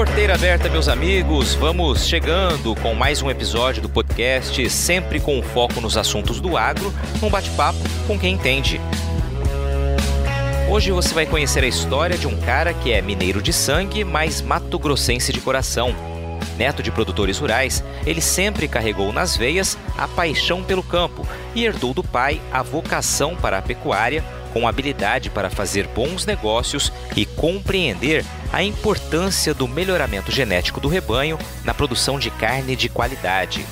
Porteira aberta, meus amigos. Vamos chegando com mais um episódio do podcast, sempre com foco nos assuntos do agro, um bate-papo com quem entende. Hoje você vai conhecer a história de um cara que é mineiro de sangue, mas mato-grossense de coração. Neto de produtores rurais, ele sempre carregou nas veias a paixão pelo campo e herdou do pai a vocação para a pecuária, com habilidade para fazer bons negócios e compreender a importância do melhoramento genético do rebanho na produção de carne de qualidade.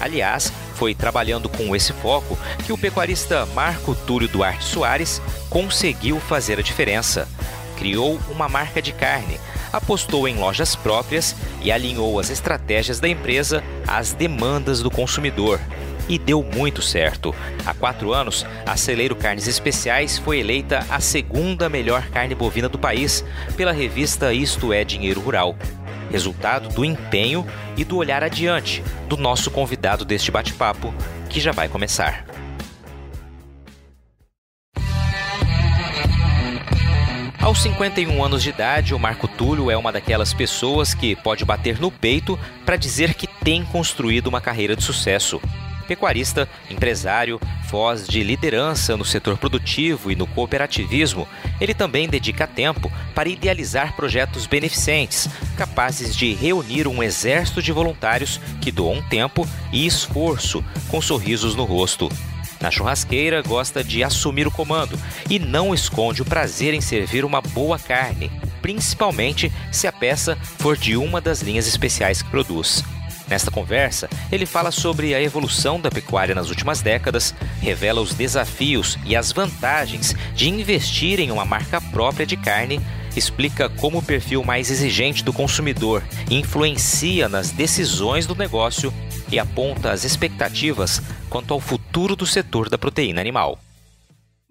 Aliás, foi trabalhando com esse foco que o pecuarista Marco Túlio Duarte Soares conseguiu fazer a diferença. Criou uma marca de carne, apostou em lojas próprias e alinhou as estratégias da empresa às demandas do consumidor. E deu muito certo. Há quatro anos, a Celeiro Carnes Especiais foi eleita a segunda melhor carne bovina do país pela revista Isto é Dinheiro Rural resultado do empenho e do olhar adiante do nosso convidado deste bate-papo, que já vai começar. Aos 51 anos de idade, o Marco Túlio é uma daquelas pessoas que pode bater no peito para dizer que tem construído uma carreira de sucesso pecuarista, empresário, voz de liderança no setor produtivo e no cooperativismo, ele também dedica tempo para idealizar projetos beneficentes, capazes de reunir um exército de voluntários que doam tempo e esforço com sorrisos no rosto. Na churrasqueira, gosta de assumir o comando e não esconde o prazer em servir uma boa carne, principalmente se a peça for de uma das linhas especiais que produz. Nesta conversa, ele fala sobre a evolução da pecuária nas últimas décadas, revela os desafios e as vantagens de investir em uma marca própria de carne, explica como o perfil mais exigente do consumidor influencia nas decisões do negócio e aponta as expectativas quanto ao futuro do setor da proteína animal.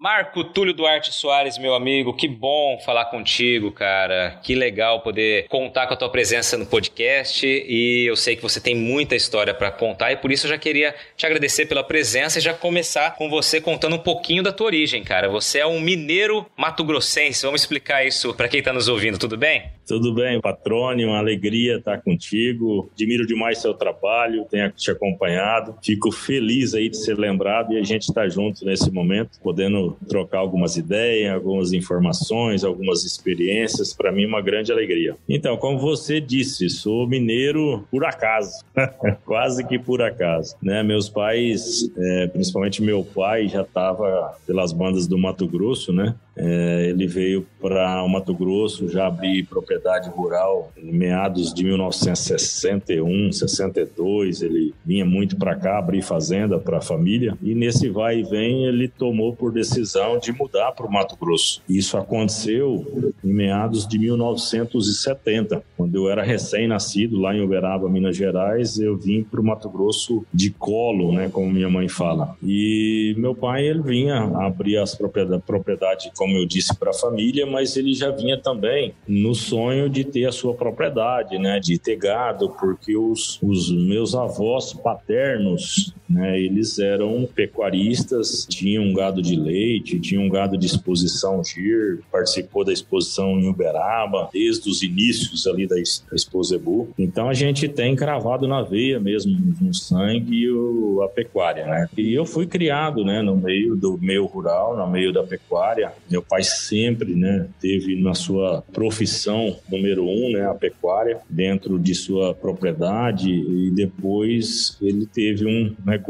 Marco Túlio Duarte Soares, meu amigo, que bom falar contigo, cara. Que legal poder contar com a tua presença no podcast e eu sei que você tem muita história para contar e por isso eu já queria te agradecer pela presença e já começar com você contando um pouquinho da tua origem, cara. Você é um mineiro mato-grossense. Vamos explicar isso para quem está nos ouvindo, tudo bem? Tudo bem, Patrone, uma alegria estar contigo. Admiro demais seu trabalho, tenho te acompanhado. Fico feliz aí de ser lembrado e a gente estar tá junto nesse momento, podendo trocar algumas ideias, algumas informações, algumas experiências. Para mim, uma grande alegria. Então, como você disse, sou mineiro por acaso, quase que por acaso. Né? Meus pais, é, principalmente meu pai, já estava pelas bandas do Mato Grosso, né? É, ele veio para o Mato Grosso, já abrir propriedade rural em meados de 1961, 62. Ele vinha muito para cá abrir fazenda para a família e nesse vai e vem ele tomou por decisão de mudar para o Mato Grosso. Isso aconteceu em meados de 1970, quando eu era recém-nascido lá em Uberaba, Minas Gerais, eu vim para o Mato Grosso de colo, né, como minha mãe fala. E meu pai ele vinha abrir as propriedades, propriedade, como eu disse, para a família, mas ele já vinha também no sonho de ter a sua propriedade, né, de ter gado, porque os, os meus avós paternos, né, eles eram pecuaristas, tinham gado de leite leite, tinha um gado de exposição GIR, participou da exposição em Uberaba, desde os inícios ali da, Exposebu. Então a gente tem cravado na veia mesmo, no sangue, o, a pecuária, né? E eu fui criado, né, no meio do meio rural, no meio da pecuária. Meu pai sempre, né, teve na sua profissão número um, né, a pecuária, dentro de sua propriedade e depois ele teve um negócio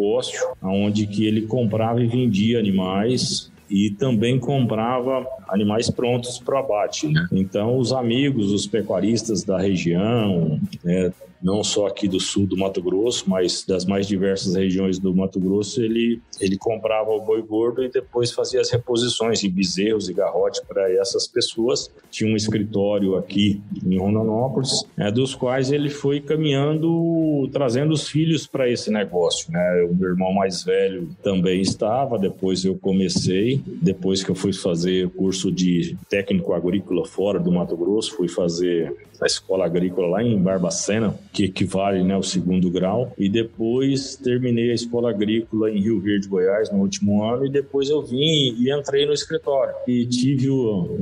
onde que ele comprava e vendia animais e também comprava animais prontos para abate. Né? Então, os amigos, os pecuaristas da região, né, não só aqui do sul do Mato Grosso, mas das mais diversas regiões do Mato Grosso, ele, ele comprava o boi gordo e depois fazia as reposições em bezerros e garrote para essas pessoas. Tinha um escritório aqui em Rondonópolis, é, dos quais ele foi caminhando, trazendo os filhos para esse negócio. Né? O meu irmão mais velho também estava, depois eu comecei depois que eu fui fazer curso de técnico agrícola fora do Mato Grosso, fui fazer a escola agrícola lá em Barbacena, que equivale né, ao segundo grau, e depois terminei a escola agrícola em Rio Verde, Goiás, no último ano, e depois eu vim e entrei no escritório. E tive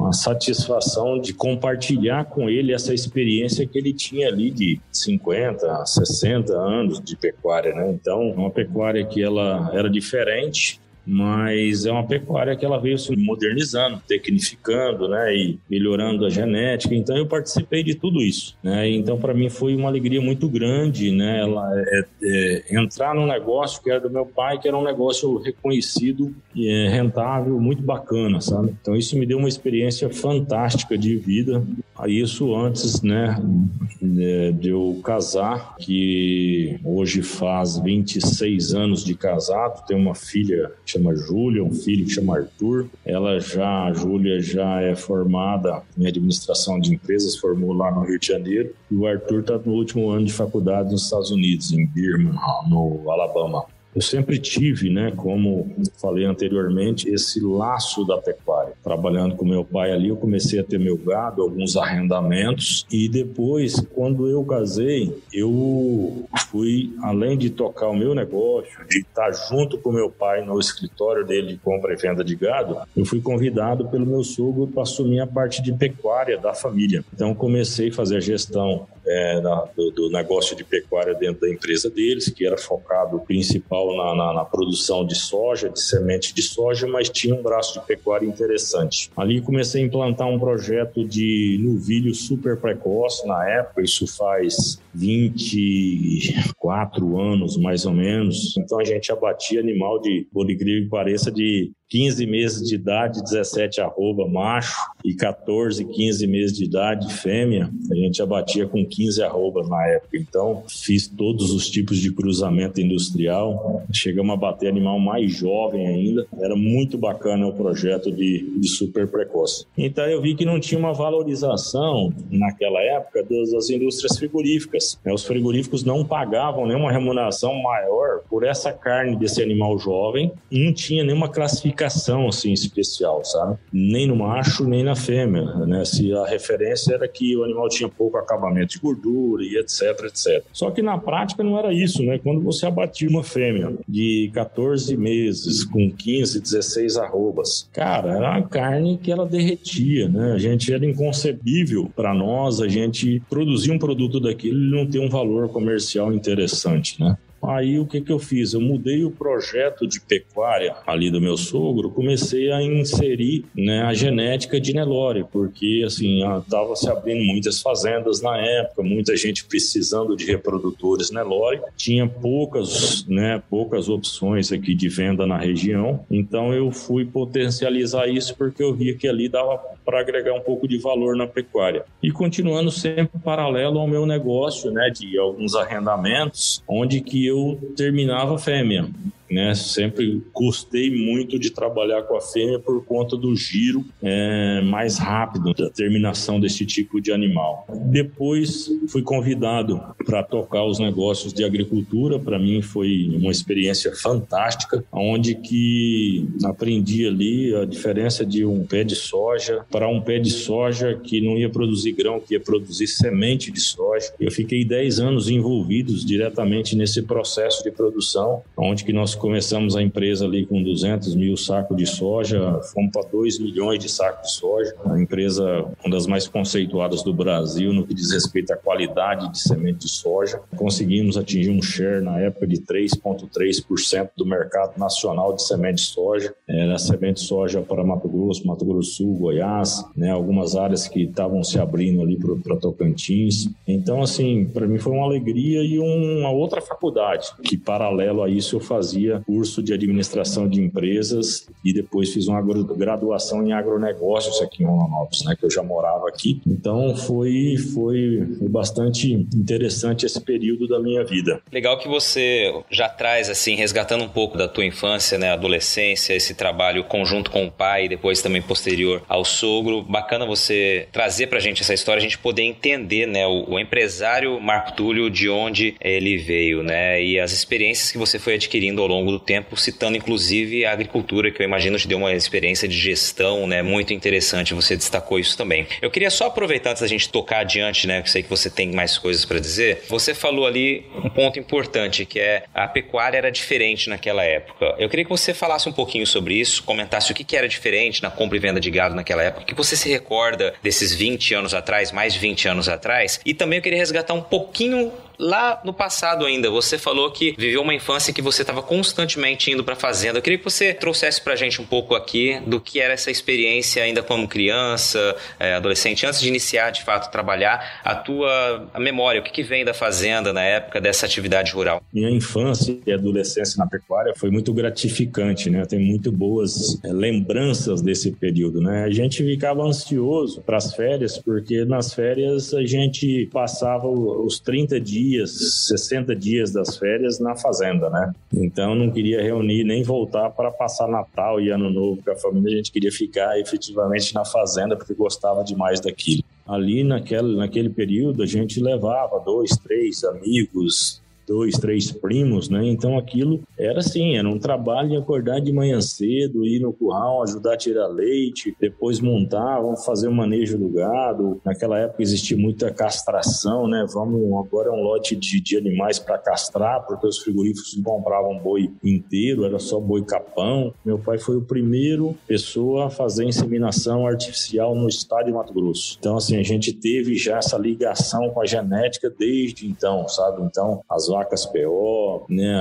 a satisfação de compartilhar com ele essa experiência que ele tinha ali de 50, 60 anos de pecuária, né? Então, uma pecuária que ela era diferente, mas é uma pecuária que ela veio se modernizando, tecnificando, né, e melhorando a genética. Então eu participei de tudo isso, né? Então para mim foi uma alegria muito grande, né, ela, é, é, entrar num negócio que era do meu pai, que era um negócio reconhecido é, rentável, muito bacana, sabe? Então isso me deu uma experiência fantástica de vida. Isso antes, né, de eu casar, que hoje faz 26 anos de casado, tenho uma filha chama Júlia, um filho que chama Arthur. Ela já, a Júlia já é formada em administração de empresas, formou lá no Rio de Janeiro. E o Arthur está no último ano de faculdade nos Estados Unidos, em Birmingham, no Alabama. Eu sempre tive, né, como falei anteriormente, esse laço da pecuária. Trabalhando com meu pai ali, eu comecei a ter meu gado, alguns arrendamentos e depois, quando eu casei, eu fui, além de tocar o meu negócio, de estar junto com meu pai no escritório dele de compra e venda de gado, eu fui convidado pelo meu sogro para assumir a parte de pecuária da família. Então comecei a fazer a gestão é, do, do, negócio de pecuária dentro da empresa deles, que era focado principal na, na, na, produção de soja, de semente de soja, mas tinha um braço de pecuária interessante. Ali comecei a implantar um projeto de novilho super precoce na época, isso faz 24 anos mais ou menos. Então a gente abatia animal de, por incrível que pareça, de 15 meses de idade, 17 arroba macho e 14, 15 meses de idade fêmea. A gente abatia com 15 arrobas na época. Então, fiz todos os tipos de cruzamento industrial. Chegamos a bater animal mais jovem ainda. Era muito bacana o projeto de, de super precoce. Então, eu vi que não tinha uma valorização naquela época das indústrias frigoríficas. Os frigoríficos não pagavam nenhuma remuneração maior por essa carne desse animal jovem. Não tinha nenhuma classificação classificação assim especial, sabe? Nem no macho, nem na fêmea, né? Se a referência era que o animal tinha pouco acabamento de gordura e etc, etc. Só que na prática não era isso, né? Quando você abatia uma fêmea de 14 meses com 15, 16 arrobas, cara, era uma carne que ela derretia, né? A gente era inconcebível para nós a gente produzir um produto daquilo e não ter um valor comercial interessante, né? Aí o que, que eu fiz? Eu mudei o projeto de pecuária ali do meu sogro, comecei a inserir né, a genética de Nelore, porque assim estava se abrindo muitas fazendas na época, muita gente precisando de reprodutores Nelore, tinha poucas, né, poucas opções aqui de venda na região, então eu fui potencializar isso porque eu via que ali dava para agregar um pouco de valor na pecuária. E continuando sempre paralelo ao meu negócio, né, de alguns arrendamentos, onde que eu terminava fêmea né? Sempre gostei muito de trabalhar com a fêmea por conta do giro é, mais rápido da terminação desse tipo de animal. Depois fui convidado para tocar os negócios de agricultura. Para mim foi uma experiência fantástica, onde que aprendi ali a diferença de um pé de soja para um pé de soja que não ia produzir grão, que ia produzir semente de soja. Eu fiquei 10 anos envolvidos diretamente nesse processo de produção, onde que nós começamos a empresa ali com 200 mil sacos de soja, fomos para 2 milhões de sacos de soja. A empresa, uma das mais conceituadas do Brasil no que diz respeito à qualidade de semente de soja. Conseguimos atingir um share na época de 3,3% do mercado nacional de semente de soja. Era semente de soja para Mato Grosso, Mato Grosso do Sul, Goiás, né, algumas áreas que estavam se abrindo ali para Tocantins. Então, assim, para mim foi uma alegria e uma outra faculdade que, paralelo a isso, eu fazia curso de administração de empresas e depois fiz uma graduação em agronegócios aqui em Rondonópolis, né, que eu já morava aqui. Então foi, foi bastante interessante esse período da minha vida. Legal que você já traz assim, resgatando um pouco da tua infância, né, adolescência, esse trabalho conjunto com o pai e depois também posterior ao sogro. Bacana você trazer pra gente essa história, a gente poder entender, né, o, o empresário Marco Túlio de onde ele veio, né, e as experiências que você foi adquirindo ao longo longo do tempo, citando inclusive a agricultura, que eu imagino te deu uma experiência de gestão né, muito interessante. Você destacou isso também. Eu queria só aproveitar antes da gente tocar adiante, né? Que sei que você tem mais coisas para dizer. Você falou ali um ponto importante, que é a pecuária era diferente naquela época. Eu queria que você falasse um pouquinho sobre isso, comentasse o que, que era diferente na compra e venda de gado naquela época, o que você se recorda desses 20 anos atrás, mais de 20 anos atrás, e também eu queria resgatar um pouquinho lá no passado ainda, você falou que viveu uma infância que você estava constantemente indo para fazenda. Eu queria que você trouxesse para a gente um pouco aqui do que era essa experiência ainda como criança, é, adolescente, antes de iniciar de fato trabalhar, a tua a memória, o que, que vem da fazenda na época dessa atividade rural? Minha infância e adolescência na pecuária foi muito gratificante, né? Tem muito boas é, lembranças desse período, né? A gente ficava ansioso para as férias, porque nas férias a gente passava os 30 dias dias, 60 dias das férias na fazenda, né? Então não queria reunir nem voltar para passar Natal e Ano Novo com a família, a gente queria ficar efetivamente na fazenda porque gostava demais daquilo. Ali naquele, naquele período a gente levava dois, três amigos, dois, três primos, né? Então aquilo era assim, era um trabalho de acordar de manhã cedo, ir no curral, ajudar a tirar leite, depois montar, vamos fazer o manejo do gado. Naquela época existia muita castração, né? Vamos agora é um lote de, de animais para castrar, porque os frigoríficos não compravam boi inteiro, era só boi capão. Meu pai foi o primeiro pessoa a fazer inseminação artificial no estado de Mato Grosso. Então assim, a gente teve já essa ligação com a genética desde então, sabe? Então, as vacas PO, né,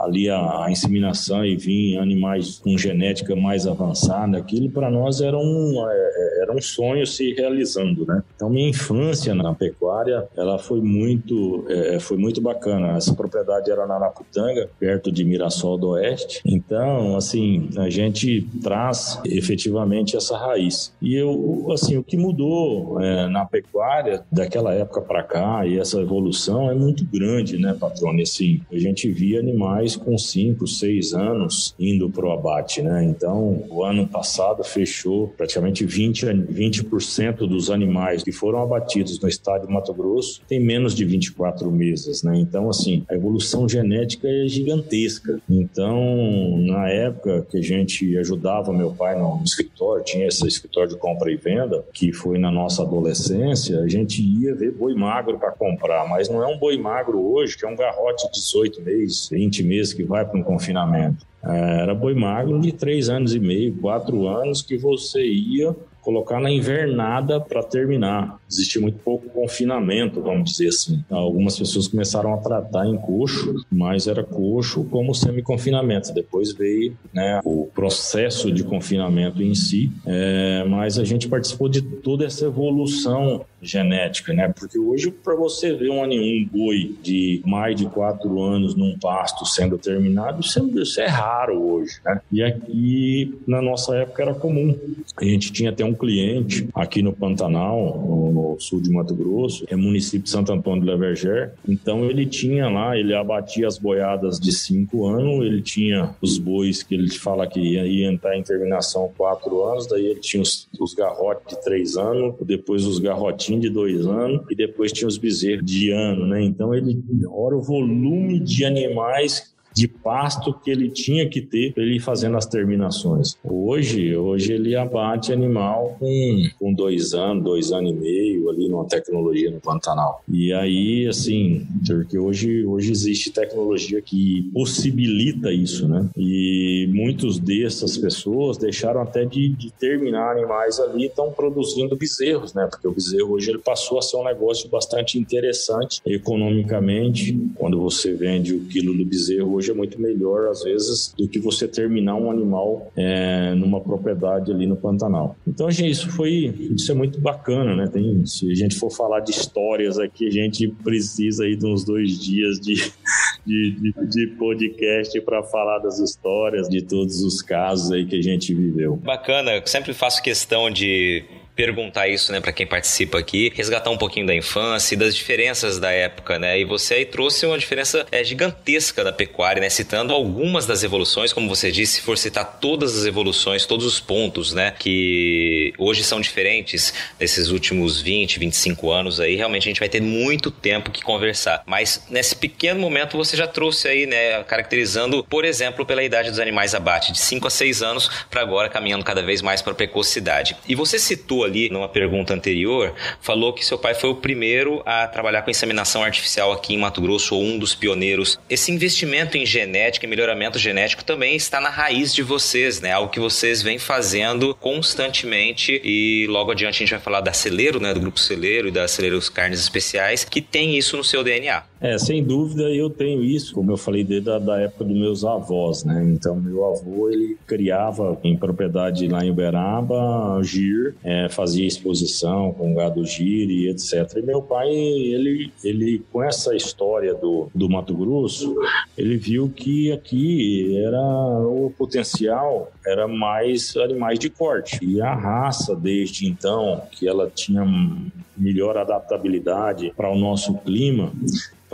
ali a, a inseminação e vir animais com genética mais avançada, aquilo para nós era um, é, é, era um sonho se realizando, né? Então minha infância na pecuária, ela foi muito, é, foi muito bacana. Essa propriedade era na Araputanga, perto de Mirassol do Oeste. Então, assim, a gente traz efetivamente essa raiz. E eu, assim, o que mudou é, na pecuária daquela época para cá e essa evolução é muito grande, né? Né, patrone? Assim, a gente via animais com 5, 6 anos indo para o abate, né? Então, o ano passado fechou praticamente 20, 20% dos animais que foram abatidos no estado de Mato Grosso tem menos de 24 meses, né? Então, assim, a evolução genética é gigantesca. Então, na época que a gente ajudava meu pai no escritório, tinha esse escritório de compra e venda, que foi na nossa adolescência, a gente ia ver boi magro para comprar, mas não é um boi magro hoje que é um garrote de 18 meses, 20 meses que vai para um confinamento. É, era boi magro de 3 anos e meio, 4 anos, que você ia colocar na invernada para terminar. Existia muito pouco confinamento, vamos dizer assim. Algumas pessoas começaram a tratar em coxo, mas era coxo como semi-confinamento. Depois veio né, o processo de confinamento em si, é, mas a gente participou de toda essa evolução genética, né? Porque hoje, para você ver um, um boi de mais de quatro anos num pasto sendo terminado, isso é, isso é raro hoje, né? E aqui, na nossa época, era comum. A gente tinha até um cliente aqui no Pantanal, no, no sul de Mato Grosso, é município de Santo Antônio de Leverger. Então, ele tinha lá, ele abatia as boiadas de cinco anos, ele tinha os bois que ele fala que ia, ia entrar em terminação quatro anos, daí ele tinha os, os garrotes de três anos, depois os garrotinhos de dois anos e depois tinha os bezerros de ano, né? Então ele, olha o volume de animais de pasto que ele tinha que ter para ele ir fazendo as terminações. Hoje, hoje ele abate animal com, com dois anos, dois anos e meio ali numa tecnologia no Pantanal. E aí, assim, porque hoje, hoje existe tecnologia que possibilita isso, né? E muitos dessas pessoas deixaram até de, de terminar animais ali estão produzindo bezerros, né? Porque o bezerro hoje ele passou a ser um negócio bastante interessante economicamente. Quando você vende o quilo do bezerro hoje hoje é muito melhor, às vezes, do que você terminar um animal é, numa propriedade ali no Pantanal. Então, gente, isso foi, isso é muito bacana, né? Tem, se a gente for falar de histórias aqui, a gente precisa aí de uns dois dias de, de, de, de podcast para falar das histórias, de todos os casos aí que a gente viveu. Bacana, eu sempre faço questão de perguntar isso, né, para quem participa aqui, resgatar um pouquinho da infância e das diferenças da época, né? E você aí trouxe uma diferença é, gigantesca da pecuária, né? Citando algumas das evoluções, como você disse, se for citar todas as evoluções, todos os pontos, né, que hoje são diferentes nesses últimos 20, 25 anos aí, realmente a gente vai ter muito tempo que conversar. Mas nesse pequeno momento você já trouxe aí, né, caracterizando, por exemplo, pela idade dos animais abate, de 5 a 6 anos para agora caminhando cada vez mais para precocidade. E você citou ali numa pergunta anterior, falou que seu pai foi o primeiro a trabalhar com inseminação artificial aqui em Mato Grosso, ou um dos pioneiros. Esse investimento em genética e melhoramento genético também está na raiz de vocês, né? Algo que vocês vêm fazendo constantemente e logo adiante a gente vai falar da Celeiro, né, do grupo Celeiro e da Celeiros Carnes Especiais, que tem isso no seu DNA. É, sem dúvida eu tenho isso, como eu falei desde a da época dos meus avós, né? Então meu avô ele criava em propriedade lá em Uberaba, gir, é, fazia exposição com gado gir e etc. E meu pai, ele, ele com essa história do, do Mato Grosso, ele viu que aqui era o potencial era mais animais de corte. E a raça, desde então, que ela tinha melhor adaptabilidade para o nosso clima,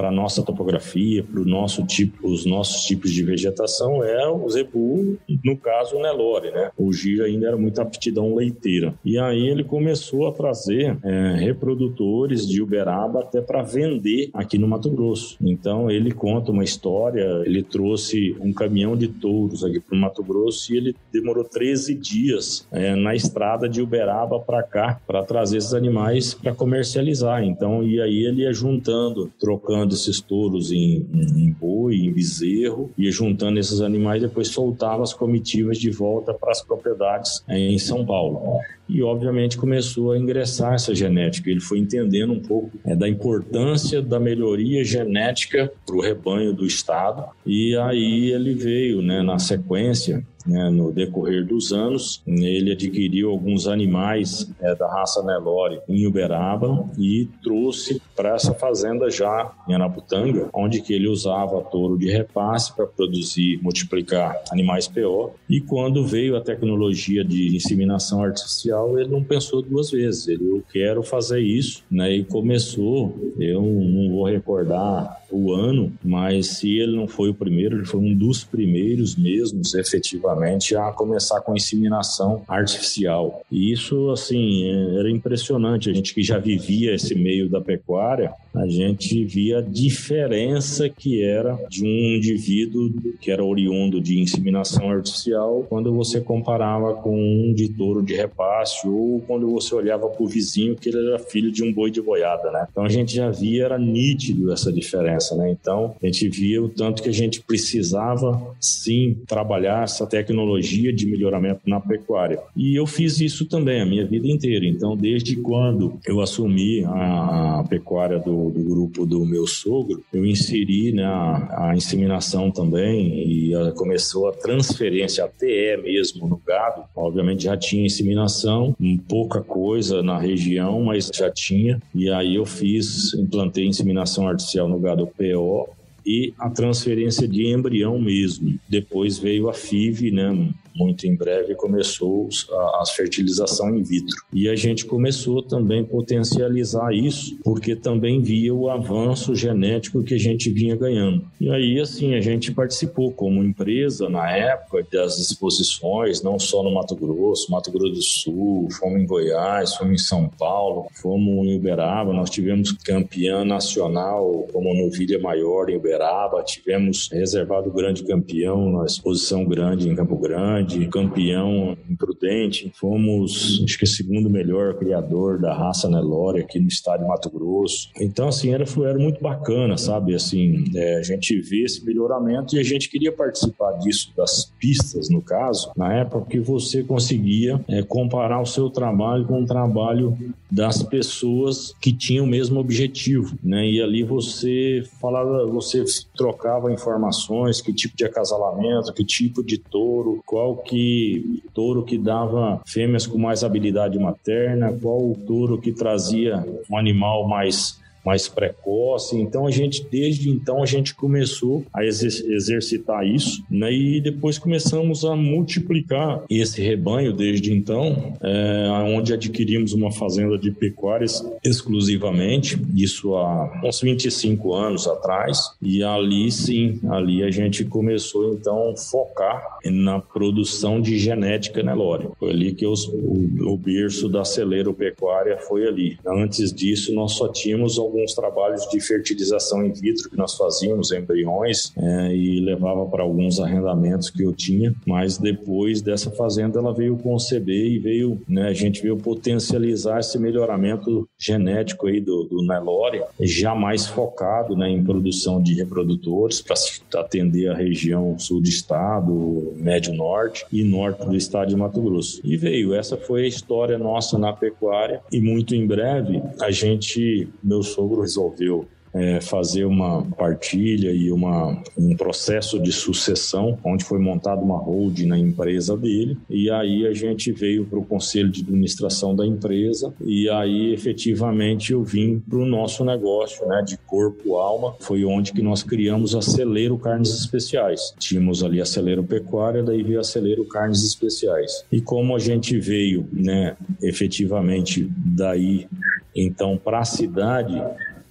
para a nossa topografia, para nosso tipo, os nossos tipos de vegetação é o zebu, no caso o Nelore, né? O giro ainda era muita aptidão leiteira. E aí ele começou a trazer é, reprodutores de Uberaba até para vender aqui no Mato Grosso. Então ele conta uma história, ele trouxe um caminhão de touros aqui para o Mato Grosso e ele demorou 13 dias é, na estrada de Uberaba para cá para trazer esses animais para comercializar. Então e aí ele ia juntando, trocando esses touros em, em, boi, em bezerro, ia juntando esses animais depois soltava as comitivas de volta para as propriedades em São Paulo. E, obviamente, começou a ingressar essa genética. Ele foi entendendo um pouco é, da importância da melhoria genética para o rebanho do Estado. E aí ele veio, né, na sequência, né, no decorrer dos anos. Ele adquiriu alguns animais é, da raça Nelore em Uberaba e trouxe para essa fazenda já em Anaputanga, onde que ele usava touro de repasse para produzir, multiplicar animais PO. E quando veio a tecnologia de inseminação artificial, ele não pensou duas vezes. Ele, eu quero fazer isso, né? E começou, eu não vou recordar o ano, mas se ele não foi o primeiro, ele foi um dos primeiros mesmos, efetivamente, a começar com inseminação artificial. E isso, assim, era impressionante. A gente que já vivia esse meio da pecuária, a gente via a diferença que era de um indivíduo que era oriundo de inseminação artificial quando você comparava com um de touro de repasse ou quando você olhava para o vizinho que ele era filho de um boi de boiada, né? Então a gente já via, era nítido essa diferença, né? Então a gente via o tanto que a gente precisava sim trabalhar essa tecnologia de melhoramento na pecuária. E eu fiz isso também a minha vida inteira. Então desde quando eu assumi a pecuária do do, grupo do meu sogro, eu inseri né, a, a inseminação também e a, começou a transferência, a TE mesmo no gado. Obviamente já tinha inseminação, pouca coisa na região, mas já tinha. E aí eu fiz, implantei inseminação artificial no gado PO e a transferência de embrião mesmo. Depois veio a FIV, né? Muito em breve começou a, a fertilização in vitro. E a gente começou também a potencializar isso, porque também via o avanço genético que a gente vinha ganhando. E aí, assim, a gente participou como empresa na época das exposições, não só no Mato Grosso, Mato Grosso do Sul, fomos em Goiás, fomos em São Paulo, fomos em Uberaba, nós tivemos campeã nacional como novilha maior em Uberaba, tivemos reservado grande campeão na exposição grande em Campo Grande, de campeão imprudente. Fomos, acho que, segundo melhor criador da raça Nelore aqui no estado de Mato Grosso. Então, assim, era, era muito bacana, sabe? Assim, é, a gente vê esse melhoramento e a gente queria participar disso, das pistas, no caso, na época que você conseguia é, comparar o seu trabalho com o trabalho das pessoas que tinham o mesmo objetivo, né? E ali você falava, você trocava informações, que tipo de acasalamento, que tipo de touro, qual que touro que dava fêmeas com mais habilidade materna, qual o touro que trazia um animal mais mais precoce. Então a gente desde então a gente começou a exercitar isso, né? E depois começamos a multiplicar esse rebanho desde então, é, onde adquirimos uma fazenda de pecuárias exclusivamente, isso há uns 25 anos atrás, e ali sim, ali a gente começou então a focar na produção de genética Nelore. Foi ali que os, o, o berço da celeiro pecuária foi ali. Antes disso, nós só tínhamos alguns trabalhos de fertilização in vitro que nós fazíamos, embriões, é, e levava para alguns arrendamentos que eu tinha, mas depois dessa fazenda ela veio conceber e veio, né, a gente veio potencializar esse melhoramento genético aí do, do Nelore, já mais focado né, em produção de reprodutores para atender a região sul do estado, médio norte e norte do estado de Mato Grosso. E veio, essa foi a história nossa na pecuária e muito em breve a gente, meu sogro resolveu é, fazer uma partilha e uma, um processo de sucessão, onde foi montada uma holding na empresa dele. E aí a gente veio para o conselho de administração da empresa e aí efetivamente eu vim para o nosso negócio, né, de corpo alma. Foi onde que nós criamos a Celeiro Carnes Especiais. Tínhamos ali a Celeiro Pecuária, daí veio a Celeiro Carnes Especiais. E como a gente veio, né, efetivamente daí então para a cidade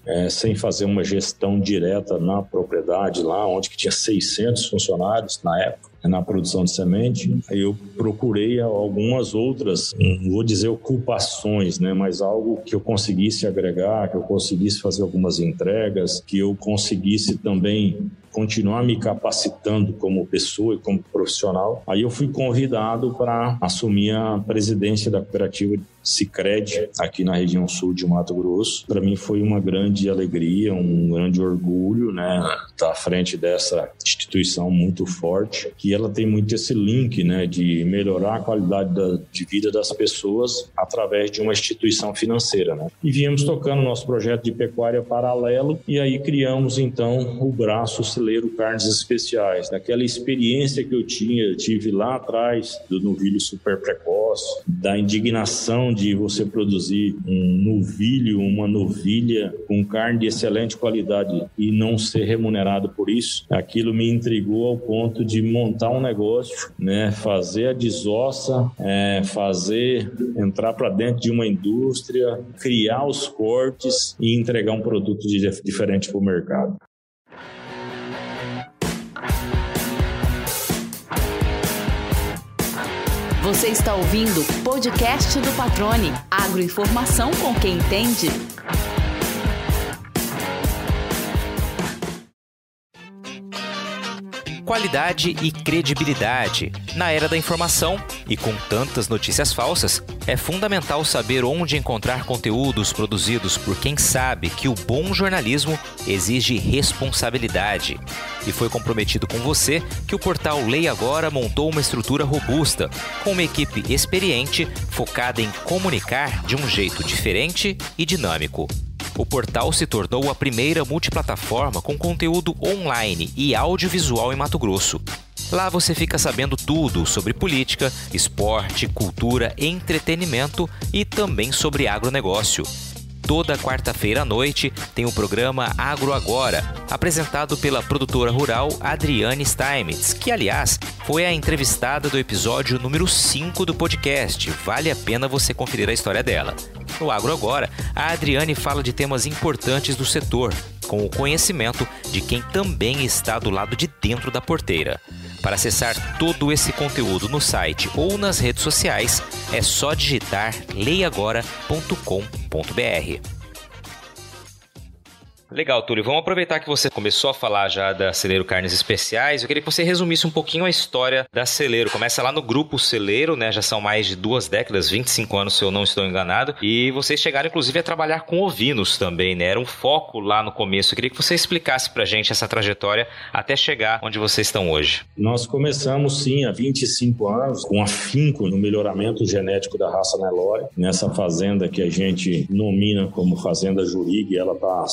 é, sem fazer uma gestão direta na propriedade lá, onde que tinha 600 funcionários na época na produção de semente, eu procurei algumas outras, não vou dizer ocupações, né, mas algo que eu conseguisse agregar, que eu conseguisse fazer algumas entregas, que eu conseguisse também continuar me capacitando como pessoa e como profissional. Aí eu fui convidado para assumir a presidência da cooperativa Sicredi aqui na região sul de Mato Grosso. Para mim foi uma grande alegria, um grande orgulho, né, estar à frente dessa instituição muito forte, que ela tem muito esse link, né, de melhorar a qualidade da, de vida das pessoas através de uma instituição financeira, né. E viemos tocando nosso projeto de pecuária paralelo e aí criamos então o braço celeiro carnes especiais, daquela experiência que eu tinha, eu tive lá atrás do novilho super precoce, da indignação de você produzir um novilho, uma novilha com carne de excelente qualidade e não ser remunerado por isso, aquilo me intrigou ao ponto de montar um negócio, né, fazer a desossa, é, fazer entrar para dentro de uma indústria, criar os cortes e entregar um produto diferente para o mercado. Você está ouvindo o podcast do Patrone. Agroinformação com quem entende. Qualidade e credibilidade. Na era da informação e com tantas notícias falsas, é fundamental saber onde encontrar conteúdos produzidos por quem sabe que o bom jornalismo exige responsabilidade. E foi comprometido com você que o portal Lei Agora montou uma estrutura robusta, com uma equipe experiente focada em comunicar de um jeito diferente e dinâmico o portal se tornou a primeira multiplataforma com conteúdo online e audiovisual em Mato Grosso. Lá você fica sabendo tudo sobre política, esporte, cultura, entretenimento e também sobre agronegócio. Toda quarta-feira à noite tem o programa Agro Agora, apresentado pela produtora rural Adriane Steinmetz, que, aliás, foi a entrevistada do episódio número 5 do podcast. Vale a pena você conferir a história dela. No Agro Agora, a Adriane fala de temas importantes do setor, com o conhecimento de quem também está do lado de dentro da porteira. Para acessar todo esse conteúdo no site ou nas redes sociais, é só digitar leiagora.com.br. Legal, Túlio. Vamos aproveitar que você começou a falar já da Celeiro Carnes Especiais. Eu queria que você resumisse um pouquinho a história da Celeiro. Começa lá no grupo Celeiro, né? Já são mais de duas décadas, 25 anos, se eu não estou enganado. E vocês chegaram, inclusive, a trabalhar com ovinos também, né? Era um foco lá no começo. Eu queria que você explicasse pra gente essa trajetória até chegar onde vocês estão hoje. Nós começamos, sim, há 25 anos, com afinco no melhoramento genético da raça Nelore. Nessa fazenda que a gente nomina como Fazenda Jurig, ela está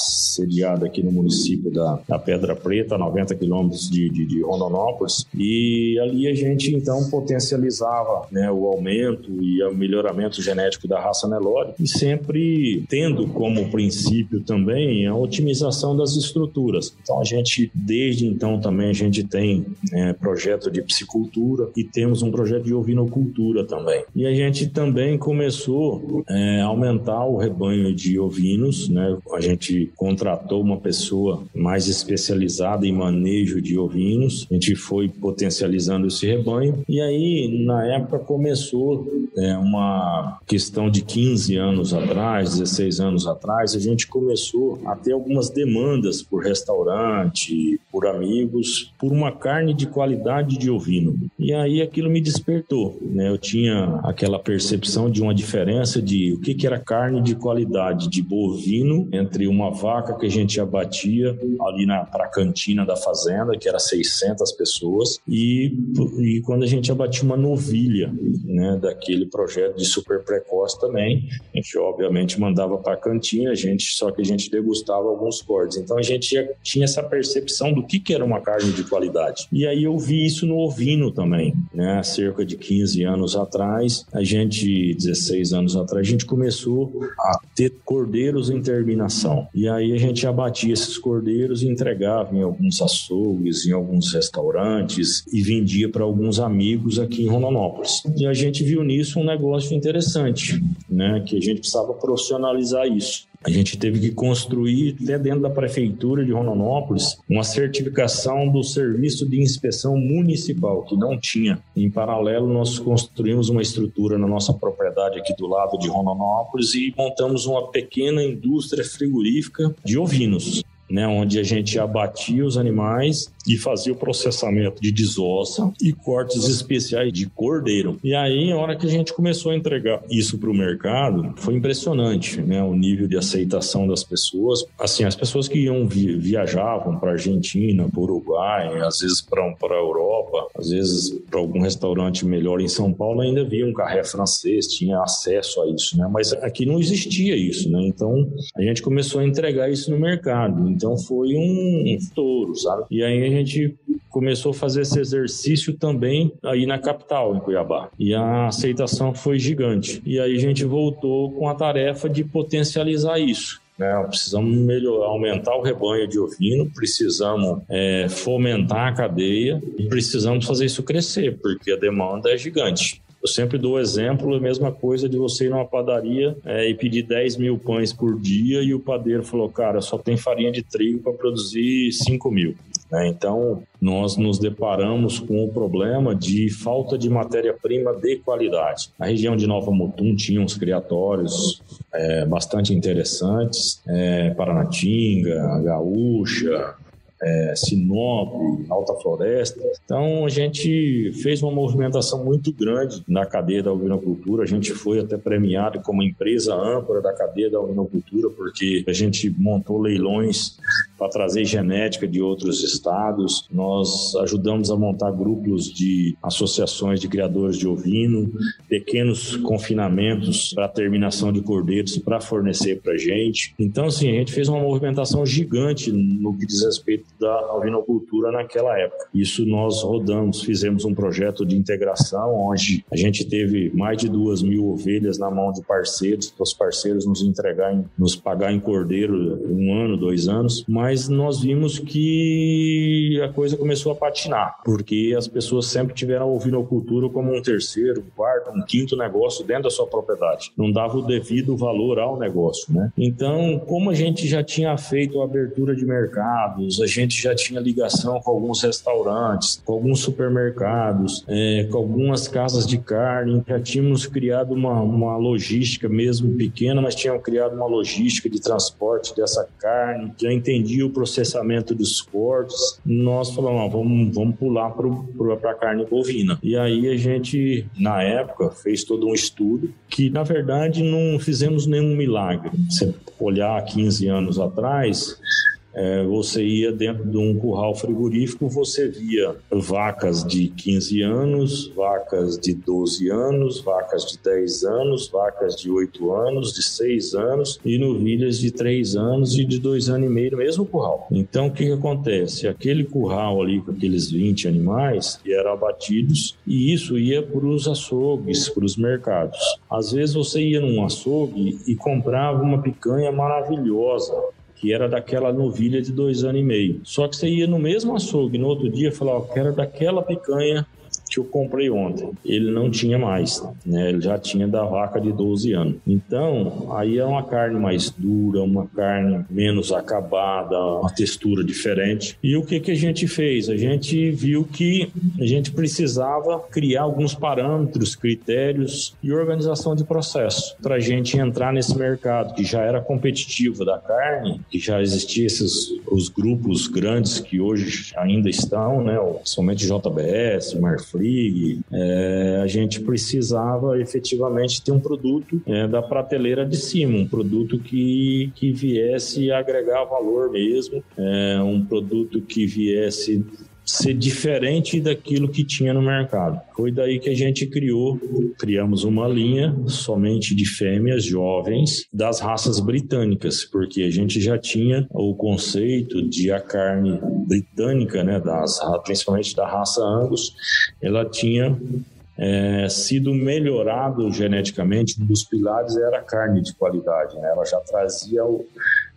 sediada aqui no município da, da Pedra Preta, 90 quilômetros de, de, de, Rondonópolis, e ali a gente então potencializava né, o aumento e o melhoramento genético da raça Nelore, e sempre tendo como princípio também a otimização das estruturas. Então a gente, desde então também a gente tem é, projeto de piscicultura e temos um projeto de ovinocultura também. E a gente também começou é, a aumentar o rebanho de ovinos, né? A gente contratou uma pessoa mais especializada em manejo de ovinos, a gente foi potencializando esse rebanho e aí na época começou é, uma questão de 15 anos atrás, 16 anos atrás, a gente começou a ter algumas demandas por restaurante, por amigos, por uma carne de qualidade de ovino. E aí aquilo me despertou, né? Eu tinha aquela percepção de uma diferença de o que, que era carne de qualidade de bovino entre uma vaca que a gente abatia ali na pra cantina da fazenda, que era 600 pessoas, e, e quando a gente abatia uma novilha, né, daquele projeto de super precoce também, a gente obviamente mandava para a cantina, a gente só que a gente degustava alguns cortes. Então a gente tinha essa percepção do que que era uma carne de qualidade. E aí eu vi isso no ovino também, né? Cerca de 15 anos atrás, a gente 16 anos atrás, a gente começou a ter cordeiros em terminação. E aí a gente abatia esses cordeiros e entregava em alguns açougues, em alguns restaurantes e vendia para alguns amigos aqui em Rondonópolis. E a gente viu nisso um negócio interessante, né? Que a gente precisava profissionalizar isso. A gente teve que construir, até dentro da prefeitura de Rondonópolis, uma certificação do serviço de inspeção municipal, que não tinha. Em paralelo, nós construímos uma estrutura na nossa propriedade aqui do lado de Rondonópolis e montamos uma pequena indústria frigorífica de ovinos né, onde a gente abatia os animais e fazia o processamento de desossa e cortes especiais de cordeiro. E aí, a hora que a gente começou a entregar isso para o mercado, foi impressionante, né, o nível de aceitação das pessoas. Assim, as pessoas que iam viajavam para Argentina, para Uruguai, às vezes para a Europa, às vezes para algum restaurante melhor em São Paulo, ainda via um carré francês, tinha acesso a isso, né? Mas aqui não existia isso, né? Então, a gente começou a entregar isso no mercado. Então foi um estouro, sabe? E aí gente começou a fazer esse exercício também aí na capital, em Cuiabá. E a aceitação foi gigante. E aí a gente voltou com a tarefa de potencializar isso. Né? Precisamos melhorar, aumentar o rebanho de ovino, precisamos é, fomentar a cadeia precisamos fazer isso crescer, porque a demanda é gigante. Eu sempre dou exemplo, a mesma coisa de você ir numa padaria é, e pedir 10 mil pães por dia e o padeiro falou, cara, só tem farinha de trigo para produzir 5 mil. Né? Então, nós nos deparamos com o problema de falta de matéria-prima de qualidade. Na região de Nova Mutum tinha uns criatórios é, bastante interessantes, é, Paranatinga, Gaúcha, é, Sinop, Alta Floresta. Então a gente fez uma movimentação muito grande na cadeia da ovinocultura. A gente foi até premiado como empresa âncora da cadeia da ovinocultura, porque a gente montou leilões para trazer genética de outros estados. Nós ajudamos a montar grupos de associações de criadores de ovino, pequenos confinamentos para terminação de cordeiros para fornecer para gente. Então, assim, a gente fez uma movimentação gigante no que diz respeito da ovinocultura naquela época. Isso nós rodamos, fizemos um projeto de integração onde a gente teve mais de duas mil ovelhas na mão de parceiros, para os parceiros nos entregar, nos pagar em cordeiro um ano, dois anos, mas nós vimos que a coisa começou a patinar, porque as pessoas sempre tiveram a ovinocultura como um terceiro, um quarto, um quinto negócio dentro da sua propriedade. Não dava o devido valor ao negócio, né? Então, como a gente já tinha feito a abertura de mercados, a gente já tinha ligação com alguns restaurantes, com alguns supermercados, é, com algumas casas de carne, já tínhamos criado uma, uma logística mesmo pequena, mas tínhamos criado uma logística de transporte dessa carne, já entendia o processamento dos cortes. Nós falamos, vamos, vamos pular para a carne bovina. E aí a gente, na época, fez todo um estudo que, na verdade, não fizemos nenhum milagre. Você olhar 15 anos atrás, é, você ia dentro de um curral frigorífico, você via vacas de 15 anos, vacas de 12 anos, vacas de 10 anos, vacas de 8 anos, de 6 anos e novilhas de 3 anos e de 2 anos e meio mesmo curral. Então, o que, que acontece? Aquele curral ali com aqueles 20 animais eram abatidos e isso ia para os açougues, para os mercados. Às vezes você ia num açougue e comprava uma picanha maravilhosa, que era daquela novilha de dois anos e meio. Só que você ia no mesmo açougue no outro dia falava, quero daquela picanha que eu comprei ontem. Ele não tinha mais, né? Ele já tinha da vaca de 12 anos. Então, aí é uma carne mais dura, uma carne menos acabada, uma textura diferente. E o que que a gente fez? A gente viu que a gente precisava criar alguns parâmetros, critérios e organização de processo para a gente entrar nesse mercado que já era competitivo da carne, que já existiam esses os grupos grandes que hoje ainda estão, né? Somente JBS, Marfrig, League, é, a gente precisava efetivamente ter um produto é, da prateleira de cima, um produto que, que viesse agregar valor mesmo, é, um produto que viesse ser diferente daquilo que tinha no mercado. Foi daí que a gente criou, criamos uma linha somente de fêmeas jovens das raças britânicas, porque a gente já tinha o conceito de a carne britânica, né, das, principalmente da raça Angus, ela tinha é, sido melhorado geneticamente, um dos pilares era a carne de qualidade, né? ela já trazia o,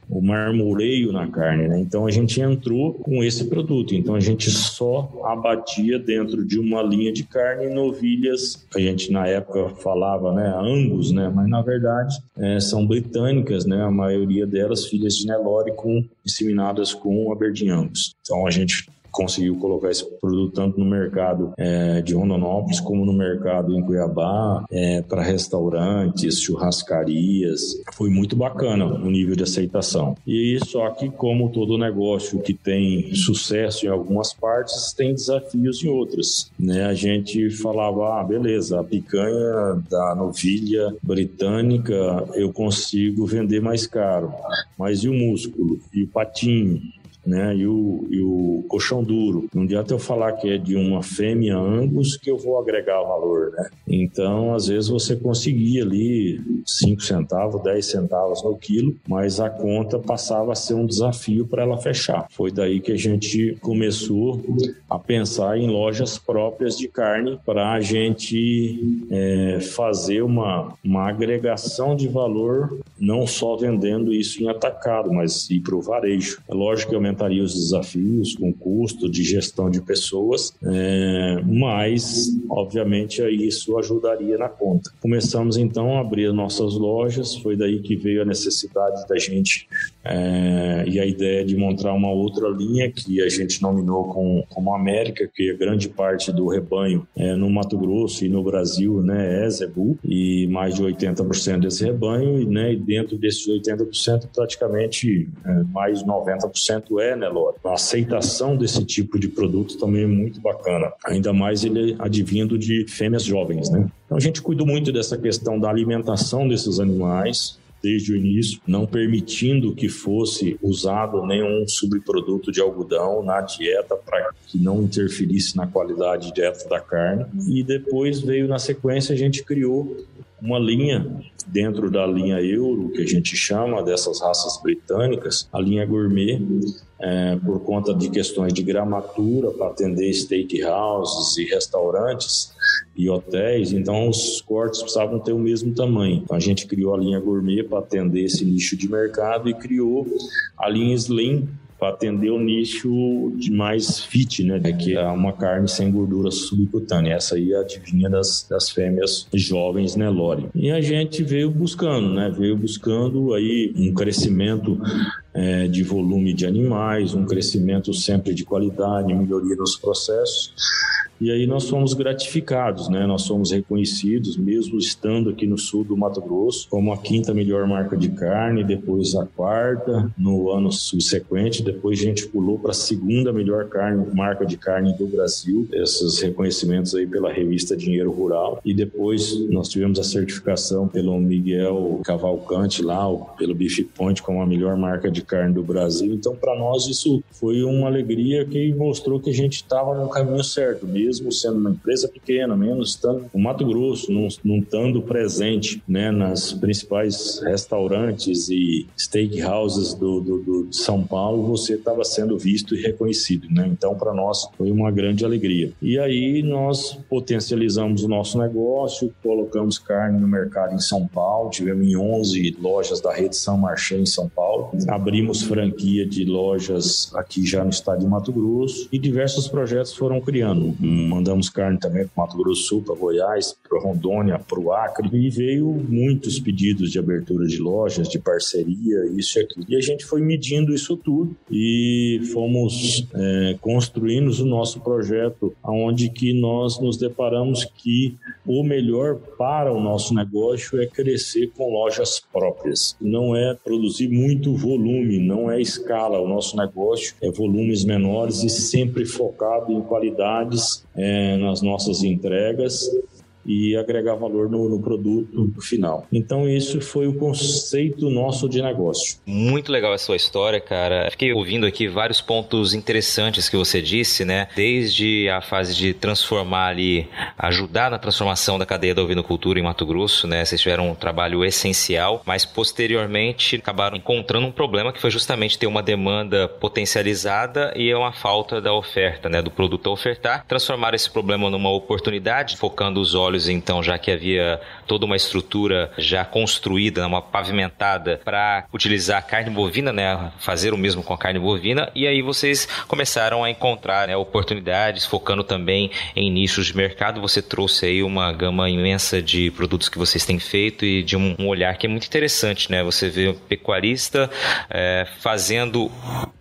o marmoreio na carne, né? Então a gente entrou com esse produto. Então a gente só abatia dentro de uma linha de carne novilhas, a gente na época falava, né, Angus, né? Mas na verdade é, são britânicas, né? A maioria delas filhas de Nelore com inseminadas com Aberdeen Angus. Então a gente conseguiu colocar esse produto tanto no mercado é, de Rondonópolis como no mercado em Cuiabá, é, para restaurantes, churrascarias. Foi muito bacana o nível de aceitação. E só que, como todo negócio que tem sucesso em algumas partes, tem desafios em outras. Né? A gente falava, ah, beleza, a picanha da novilha britânica eu consigo vender mais caro, mas e o músculo? E o patinho? Né? E o, e o colchão duro. Não adianta eu falar que é de uma fêmea Angus que eu vou agregar valor, né? Então, às vezes você conseguia ali 5 centavos, 10 centavos no quilo, mas a conta passava a ser um desafio para ela fechar. Foi daí que a gente começou a pensar em lojas próprias de carne para a gente é, fazer uma, uma agregação de valor, não só vendendo isso em atacado, mas ir para o varejo. É lógico que aumenta aumentaria os desafios com custo de gestão de pessoas, é, mas, obviamente, isso ajudaria na conta. Começamos então a abrir nossas lojas, foi daí que veio a necessidade da gente é, e a ideia de montar uma outra linha que a gente nominou com, como América, que é grande parte do rebanho é, no Mato Grosso e no Brasil né, é Zebu, e mais de 80% desse rebanho, né, e dentro desses 80%, praticamente é, mais 90% é Nelore. A aceitação desse tipo de produto também é muito bacana, ainda mais ele advindo de fêmeas jovens. Né? Então a gente cuidou muito dessa questão da alimentação desses animais, desde o início, não permitindo que fosse usado nenhum subproduto de algodão na dieta para que não interferisse na qualidade direta da carne. E depois veio na sequência a gente criou uma linha dentro da linha Euro, que a gente chama dessas raças britânicas, a linha gourmet, é, por conta de questões de gramatura para atender steakhouses e restaurantes e hotéis, então os cortes precisavam ter o mesmo tamanho. Então a gente criou a linha gourmet para atender esse nicho de mercado e criou a linha Slim para atender o nicho de mais fit, né? Que é uma carne sem gordura subcutânea. Essa aí é a adivinha das, das fêmeas jovens, né, Lore? E a gente veio buscando, né? Veio buscando aí um crescimento é, de volume de animais, um crescimento sempre de qualidade, melhoria nos processos. E aí nós fomos gratificados, né? Nós fomos reconhecidos, mesmo estando aqui no sul do Mato Grosso, como a quinta melhor marca de carne, depois a quarta no ano subsequente, depois a gente pulou para a segunda melhor carne, marca de carne do Brasil, esses reconhecimentos aí pela revista Dinheiro Rural, e depois nós tivemos a certificação pelo Miguel Cavalcante lá, pelo Beef Point como a melhor marca de carne do Brasil. Então, para nós isso foi uma alegria que mostrou que a gente estava no caminho certo, mesmo sendo uma empresa pequena, menos estando no Mato Grosso, não, não estando presente né, nas principais restaurantes e steakhouses do, do, do de São Paulo, você estava sendo visto e reconhecido. Né? Então, para nós foi uma grande alegria. E aí nós potencializamos o nosso negócio, colocamos carne no mercado em São Paulo, tivemos em 11 lojas da rede São Marché em São Paulo, abrimos franquia de lojas aqui já no estado de Mato Grosso e diversos projetos foram criando. Mandamos carne também para Mato Grosso Sul, para Goiás, para Rondônia, para o Acre e veio muitos pedidos de abertura de lojas, de parceria, isso e aquilo. E a gente foi medindo isso tudo e fomos é, construindo o nosso projeto, aonde que nós nos deparamos que o melhor para o nosso negócio é crescer com lojas próprias. Não é produzir muito volume, não é escala. O nosso negócio é volumes menores e sempre focado em qualidades é, nas nossas entregas e agregar valor no, no produto final. Então, isso foi o conceito nosso de negócio. Muito legal a sua história, cara. Fiquei ouvindo aqui vários pontos interessantes que você disse, né? Desde a fase de transformar ali, ajudar na transformação da cadeia da ovinocultura em Mato Grosso, né? Vocês tiveram um trabalho essencial, mas posteriormente acabaram encontrando um problema que foi justamente ter uma demanda potencializada e uma falta da oferta, né? Do produto a ofertar. Transformar esse problema numa oportunidade, focando os olhos olhos, então, já que havia toda uma estrutura já construída, uma pavimentada para utilizar carne bovina, né, fazer o mesmo com a carne bovina, e aí vocês começaram a encontrar né, oportunidades, focando também em nichos de mercado. Você trouxe aí uma gama imensa de produtos que vocês têm feito e de um, um olhar que é muito interessante, né? Você vê o pecuarista é, fazendo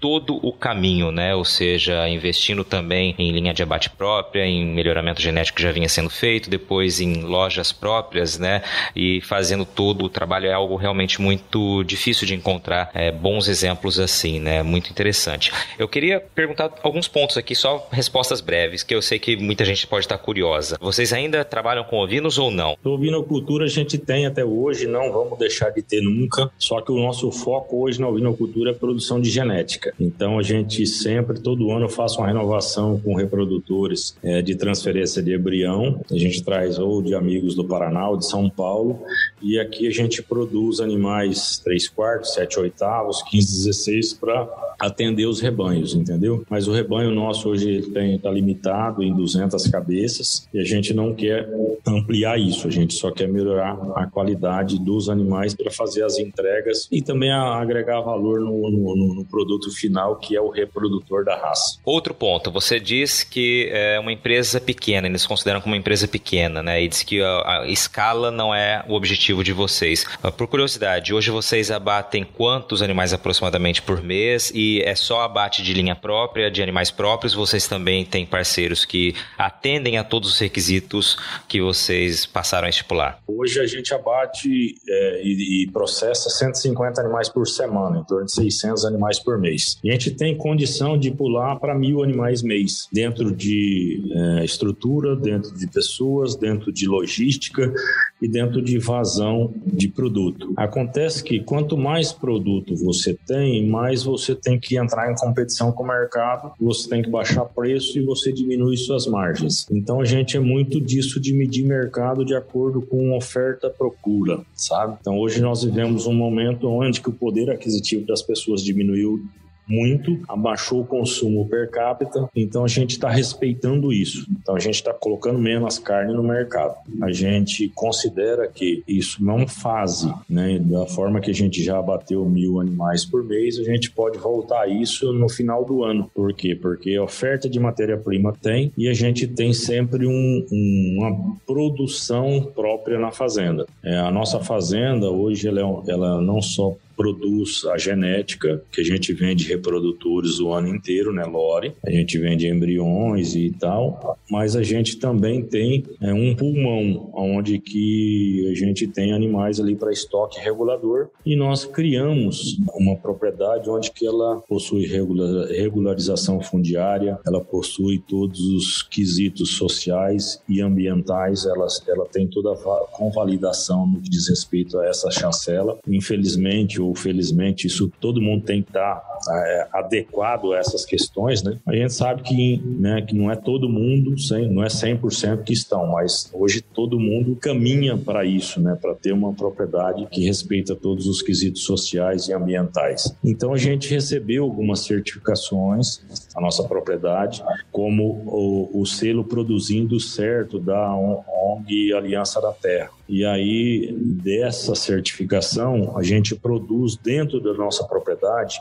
todo o caminho, né? Ou seja, investindo também em linha de abate própria, em melhoramento genético que já vinha sendo feito, depois depois em lojas próprias, né? E fazendo todo o trabalho é algo realmente muito difícil de encontrar é, bons exemplos assim, né? Muito interessante. Eu queria perguntar alguns pontos aqui, só respostas breves, que eu sei que muita gente pode estar curiosa. Vocês ainda trabalham com ovinos ou não? Ovinocultura a gente tem até hoje, não vamos deixar de ter nunca. Só que o nosso foco hoje na ovinocultura é produção de genética. Então a gente sempre, todo ano, faz uma renovação com reprodutores é, de transferência de embrião. A gente traz ou de amigos do Paraná ou de São Paulo. E aqui a gente produz animais 3 quartos, 7 oitavos, 15, 16 para atender os rebanhos, entendeu? Mas o rebanho nosso hoje está limitado em 200 cabeças e a gente não quer ampliar isso, a gente só quer melhorar a qualidade dos animais para fazer as entregas e também agregar valor no, no, no, produto final, que é o reprodutor da raça. Outro ponto, você diz que é uma empresa pequena, eles consideram como uma empresa pequena né? E diz que a, a escala não é o objetivo de vocês. Por curiosidade, hoje vocês abatem quantos animais aproximadamente por mês? E é só abate de linha própria, de animais próprios? Vocês também têm parceiros que atendem a todos os requisitos que vocês passaram a estipular? Hoje a gente abate é, e, e, processa 150 animais por semana, em torno de 600 animais por mês. E a gente tem condição de pular para mil animais mês, dentro de é, estrutura, dentro de pessoas, dentro dentro de logística e dentro de vazão de produto. Acontece que quanto mais produto você tem, mais você tem que entrar em competição com o mercado, você tem que baixar preço e você diminui suas margens. Então a gente é muito disso de medir mercado de acordo com oferta-procura, sabe? Então hoje nós vivemos um momento onde que o poder aquisitivo das pessoas diminuiu muito, abaixou o consumo per capita, então a gente está respeitando isso. Então a gente está colocando menos carne no mercado. A gente considera que isso não fase, né? Da forma que a gente já abateu mil animais por mês, a gente pode voltar a isso no final do ano. Por quê? Porque a oferta de matéria-prima tem e a gente tem sempre um, uma produção própria na fazenda. É, a nossa fazenda hoje ela, é, ela não só produz a genética, que a gente vende reprodutores o ano inteiro, né, Lore? A gente vende embriões e tal, mas a gente também tem é, um pulmão, onde que a gente tem animais ali para estoque regulador e nós criamos uma propriedade onde que ela possui regularização fundiária, ela possui todos os quesitos sociais e ambientais, ela, ela tem toda a convalidação no que diz respeito a essa chancela. Infelizmente felizmente, isso todo mundo tem que estar é, adequado a essas questões, né? A gente sabe que, né, que não é todo mundo, não é 100% que estão, mas hoje todo mundo caminha para isso, né, para ter uma propriedade que respeita todos os quesitos sociais e ambientais. Então a gente recebeu algumas certificações, a nossa propriedade, como o, o selo produzindo certo da ONG Aliança da Terra. E aí, dessa certificação, a gente produz dentro da nossa propriedade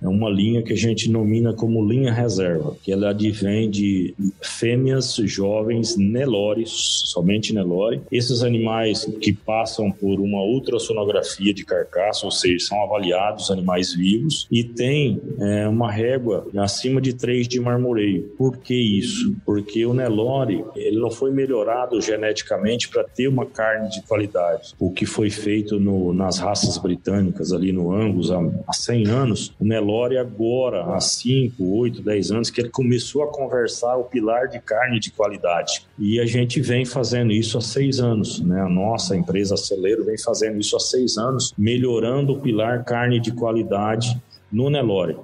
é uma linha que a gente nomina como linha reserva, que ela advém de fêmeas jovens Nelore, somente Nelore. Esses animais que passam por uma ultrassonografia de carcaça, ou seja, são avaliados animais vivos e tem é, uma régua acima de 3 de marmoreio. Por que isso? Porque o Nelore ele não foi melhorado geneticamente para ter uma carne de qualidade. O que foi feito no, nas raças britânicas ali no Angus há, há 100 anos, o Nelore Lore agora, há 5, 8, 10 anos, que ele começou a conversar o pilar de carne de qualidade. E a gente vem fazendo isso há seis anos, né? A nossa empresa Celeiro vem fazendo isso há seis anos, melhorando o pilar carne de qualidade no Nelore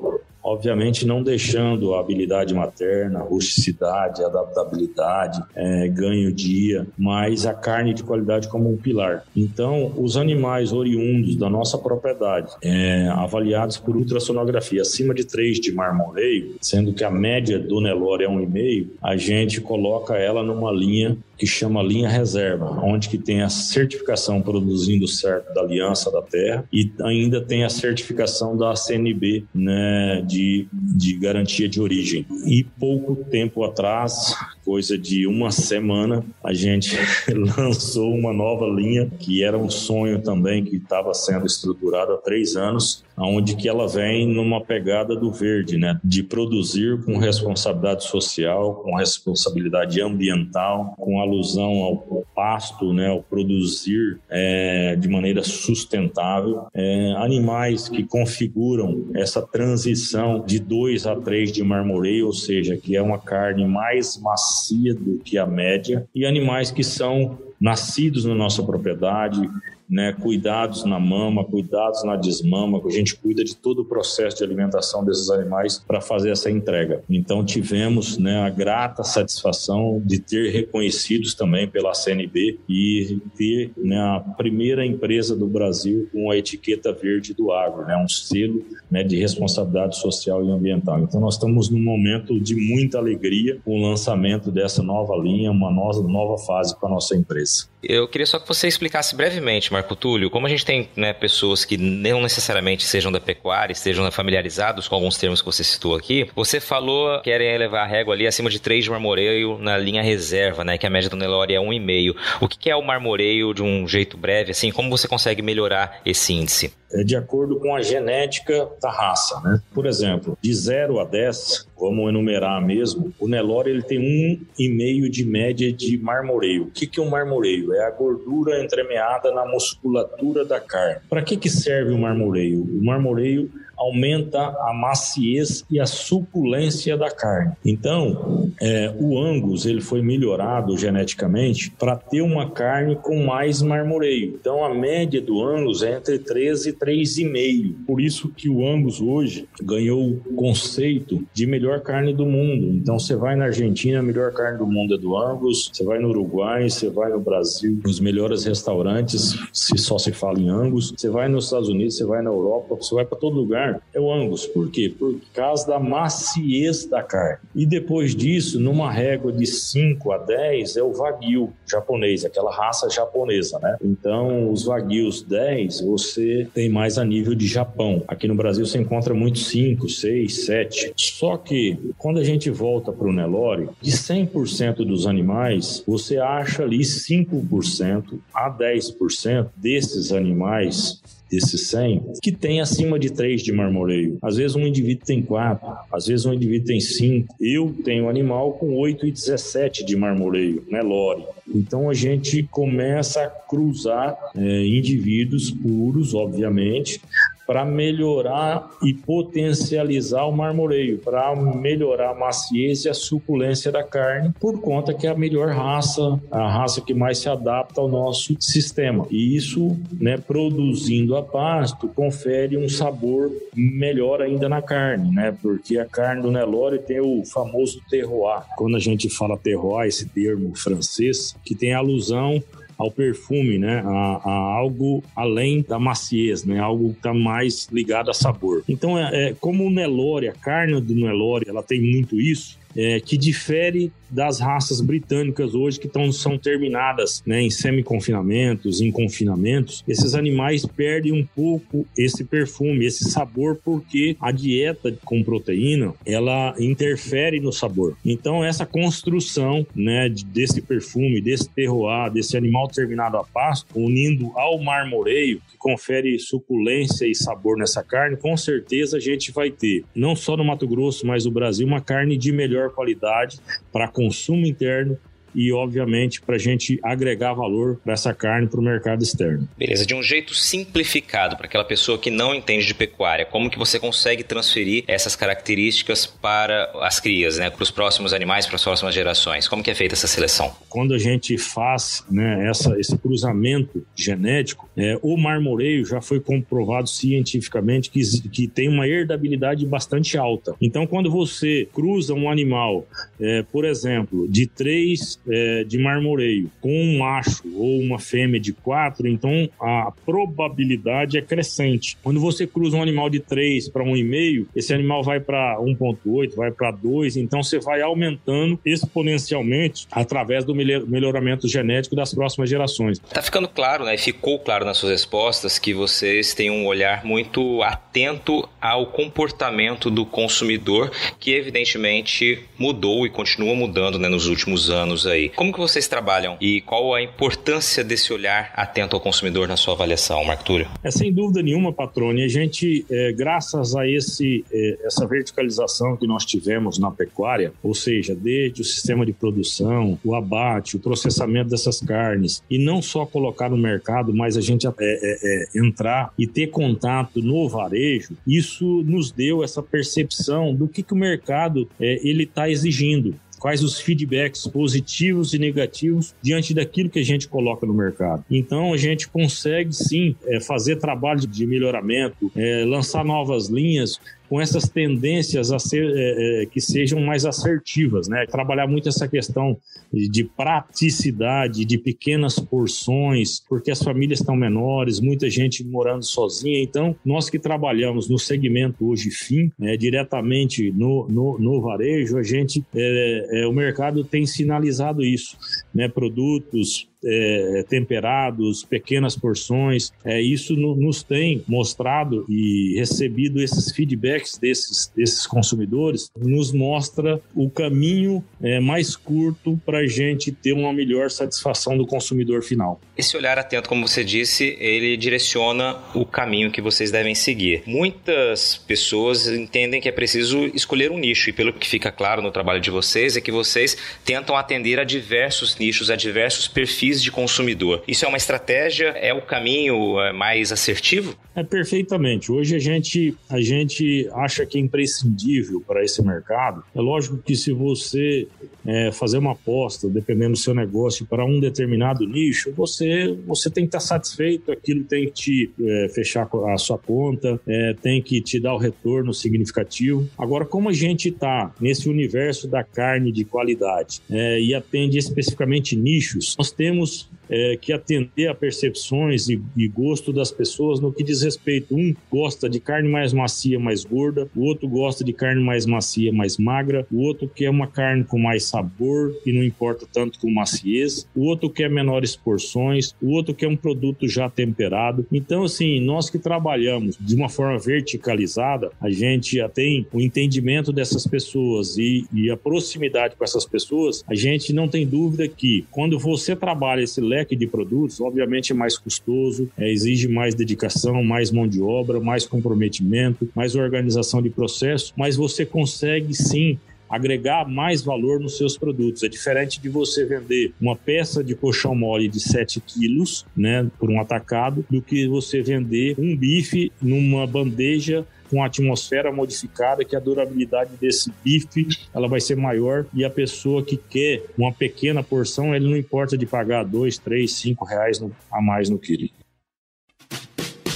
obviamente não deixando a habilidade materna, rusticidade, adaptabilidade, é, ganho dia, mas a carne de qualidade como um pilar. Então, os animais oriundos da nossa propriedade, é, avaliados por ultrassonografia acima de 3 de marmoreio, sendo que a média do Nelore é 1,5, a gente coloca ela numa linha que chama linha reserva, onde que tem a certificação produzindo certo da Aliança da Terra e ainda tem a certificação da CNB, né, de, de garantia de origem. E pouco tempo atrás, coisa de uma semana, a gente lançou uma nova linha que era um sonho também que estava sendo estruturado há três anos, aonde que ela vem numa pegada do verde, né, de produzir com responsabilidade social, com responsabilidade ambiental, com alusão ao pasto, né, ao produzir é, de maneira sustentável, é, animais que configuram essa transição de 2 a 3 de marmoreio, ou seja, que é uma carne mais macia do que a média, e animais que são nascidos na nossa propriedade, né, cuidados na mama, cuidados na desmama, a gente cuida de todo o processo de alimentação desses animais para fazer essa entrega. Então tivemos né, a grata satisfação de ter reconhecidos também pela CNB e ter né, a primeira empresa do Brasil com a etiqueta verde do agro, né, um selo né, de responsabilidade social e ambiental. Então nós estamos num momento de muita alegria com o lançamento dessa nova linha, uma nova, nova fase para a nossa empresa. Eu queria só que você explicasse brevemente, Marco Túlio, como a gente tem né, pessoas que não necessariamente sejam da pecuária, estejam familiarizados com alguns termos que você citou aqui, você falou que querem elevar a régua ali acima de 3 de marmoreio na linha reserva, né, que a média do Nelore é 1,5. O que é o marmoreio de um jeito breve, assim, como você consegue melhorar esse índice? É de acordo com a genética da raça, né? Por exemplo, de 0 a 10, vamos enumerar mesmo, o Nelore ele tem um e meio de média de marmoreio. O que, que é um marmoreio? É a gordura entremeada na musculatura da carne. Para que, que serve o marmoreio? O marmoreio aumenta a maciez e a suculência da carne. Então, é, o Angus ele foi melhorado geneticamente para ter uma carne com mais marmoreio. Então, a média do Angus é entre 13 e 3,5. Por isso que o Angus hoje ganhou o conceito de melhor carne do mundo. Então, você vai na Argentina, a melhor carne do mundo é do Angus. Você vai no Uruguai, você vai no Brasil, nos melhores restaurantes, se só se fala em Angus. Você vai nos Estados Unidos, você vai na Europa, você vai para todo lugar lugar é o Angus. Por quê? Por causa da maciez da carne. E depois disso, numa régua de 5 a 10, é o Wagyu japonês, aquela raça japonesa, né? Então, os Wagyus 10, você tem mais a nível de Japão. Aqui no Brasil você encontra muito 5, 6, 7. Só que, quando a gente volta para o Nelore, de 100% dos animais, você acha ali 5% a 10% desses animais desses 100 que tem acima de 3 de marmoreio. Às vezes um indivíduo tem 4, às vezes um indivíduo tem 5. Eu tenho animal com 8 e 17 de marmoreio, né, Lore? Então a gente começa a cruzar é, indivíduos puros, obviamente, para melhorar e potencializar o marmoreio, para melhorar a maciez e a suculência da carne, por conta que é a melhor raça, a raça que mais se adapta ao nosso sistema. E isso, né, produzindo a pasto, confere um sabor melhor ainda na carne, né? Porque a carne do Nelore tem o famoso terroir. Quando a gente fala terroir, esse termo francês, que tem alusão ao perfume, né? A, a, algo além da maciez, né? Algo que está mais ligado a sabor. Então, é, é, como o Nelore, a carne do Nelore, ela tem muito isso, é, que difere das raças britânicas hoje que tão, são terminadas né, em semi-confinamentos, em confinamentos, esses animais perdem um pouco esse perfume, esse sabor, porque a dieta com proteína ela interfere no sabor. Então, essa construção né, desse perfume, desse terroir, desse animal terminado a pasto, unindo ao marmoreio, que confere suculência e sabor nessa carne, com certeza a gente vai ter, não só no Mato Grosso, mas no Brasil, uma carne de melhor qualidade para consumo interno e, obviamente, para a gente agregar valor para essa carne para o mercado externo. Beleza, de um jeito simplificado para aquela pessoa que não entende de pecuária, como que você consegue transferir essas características para as crias, né, para os próximos animais, para as próximas gerações? Como que é feita essa seleção? Quando a gente faz né, essa, esse cruzamento genético, é, o marmoreio já foi comprovado cientificamente que, que tem uma herdabilidade bastante alta. Então, quando você cruza um animal, é, por exemplo, de três é, de marmoreio com um macho ou uma fêmea de quatro, então a probabilidade é crescente. Quando você cruza um animal de 3 para 1,5, esse animal vai para 1,8, vai para 2, então você vai aumentando exponencialmente através do melhoramento genético das próximas gerações. Tá ficando claro, né? Ficou claro nas suas respostas que vocês têm um olhar muito atento ao comportamento do consumidor, que evidentemente mudou e continua mudando né, nos últimos anos aí. Como que vocês trabalham e qual a importância desse olhar atento ao consumidor na sua avaliação, Marco Túlio? É sem dúvida nenhuma, Patrone. A gente, é, graças a esse, é, essa verticalização que nós tivemos na pecuária, ou seja, desde o sistema de produção, o abate, o processamento dessas carnes, e não só colocar no mercado, mas a gente é, é, é entrar e ter contato no varejo, isso nos deu essa percepção do que, que o mercado é, ele está exigindo quais os feedbacks positivos e negativos diante daquilo que a gente coloca no mercado. Então a gente consegue sim é, fazer trabalho de melhoramento, é, lançar novas linhas com essas tendências a ser, é, é, que sejam mais assertivas, né? Trabalhar muito essa questão de praticidade, de pequenas porções, porque as famílias estão menores, muita gente morando sozinha. Então, nós que trabalhamos no segmento hoje fim, né, diretamente no, no, no, varejo, a gente, é, é, o mercado tem sinalizado isso, né? Produtos é, temperados, pequenas porções. É, isso no, nos tem mostrado e recebido esses feedbacks desses, desses consumidores, nos mostra o caminho é, mais curto para a gente ter uma melhor satisfação do consumidor final. Esse olhar atento, como você disse, ele direciona o caminho que vocês devem seguir. Muitas pessoas entendem que é preciso escolher um nicho, e pelo que fica claro no trabalho de vocês, é que vocês tentam atender a diversos nichos, a diversos perfis de consumidor. Isso é uma estratégia? É o caminho é, mais assertivo? É perfeitamente. Hoje a gente, a gente acha que é imprescindível para esse mercado. É lógico que se você é, fazer uma aposta, dependendo do seu negócio, para um determinado nicho, você, você tem que estar satisfeito, aquilo tem que te é, fechar a sua conta, é, tem que te dar o retorno significativo. Agora, como a gente está nesse universo da carne de qualidade é, e atende especificamente nichos, nós temos temos é, que atender a percepções e, e, gosto das pessoas no que diz respeito. Um gosta de carne mais macia, mais gorda, o outro gosta de carne mais macia, mais magra, o outro quer uma carne com mais sabor e não importa tanto com maciez, o outro quer menores porções, o outro quer um produto já temperado. Então, assim, nós que trabalhamos de uma forma verticalizada, a gente já tem o entendimento dessas pessoas e, e a proximidade com essas pessoas, a gente não tem dúvida que quando você trabalha esse leque leque de produtos, obviamente é mais custoso, é, exige mais dedicação, mais mão de obra, mais comprometimento, mais organização de processo, mas você consegue sim agregar mais valor nos seus produtos. É diferente de você vender uma peça de colchão mole de 7 quilos, né, por um atacado, do que você vender um bife numa bandeja com atmosfera modificada, que a durabilidade desse bife ela vai ser maior e a pessoa que quer uma pequena porção, ele não importa de pagar dois, três, cinco reais a mais no quilo.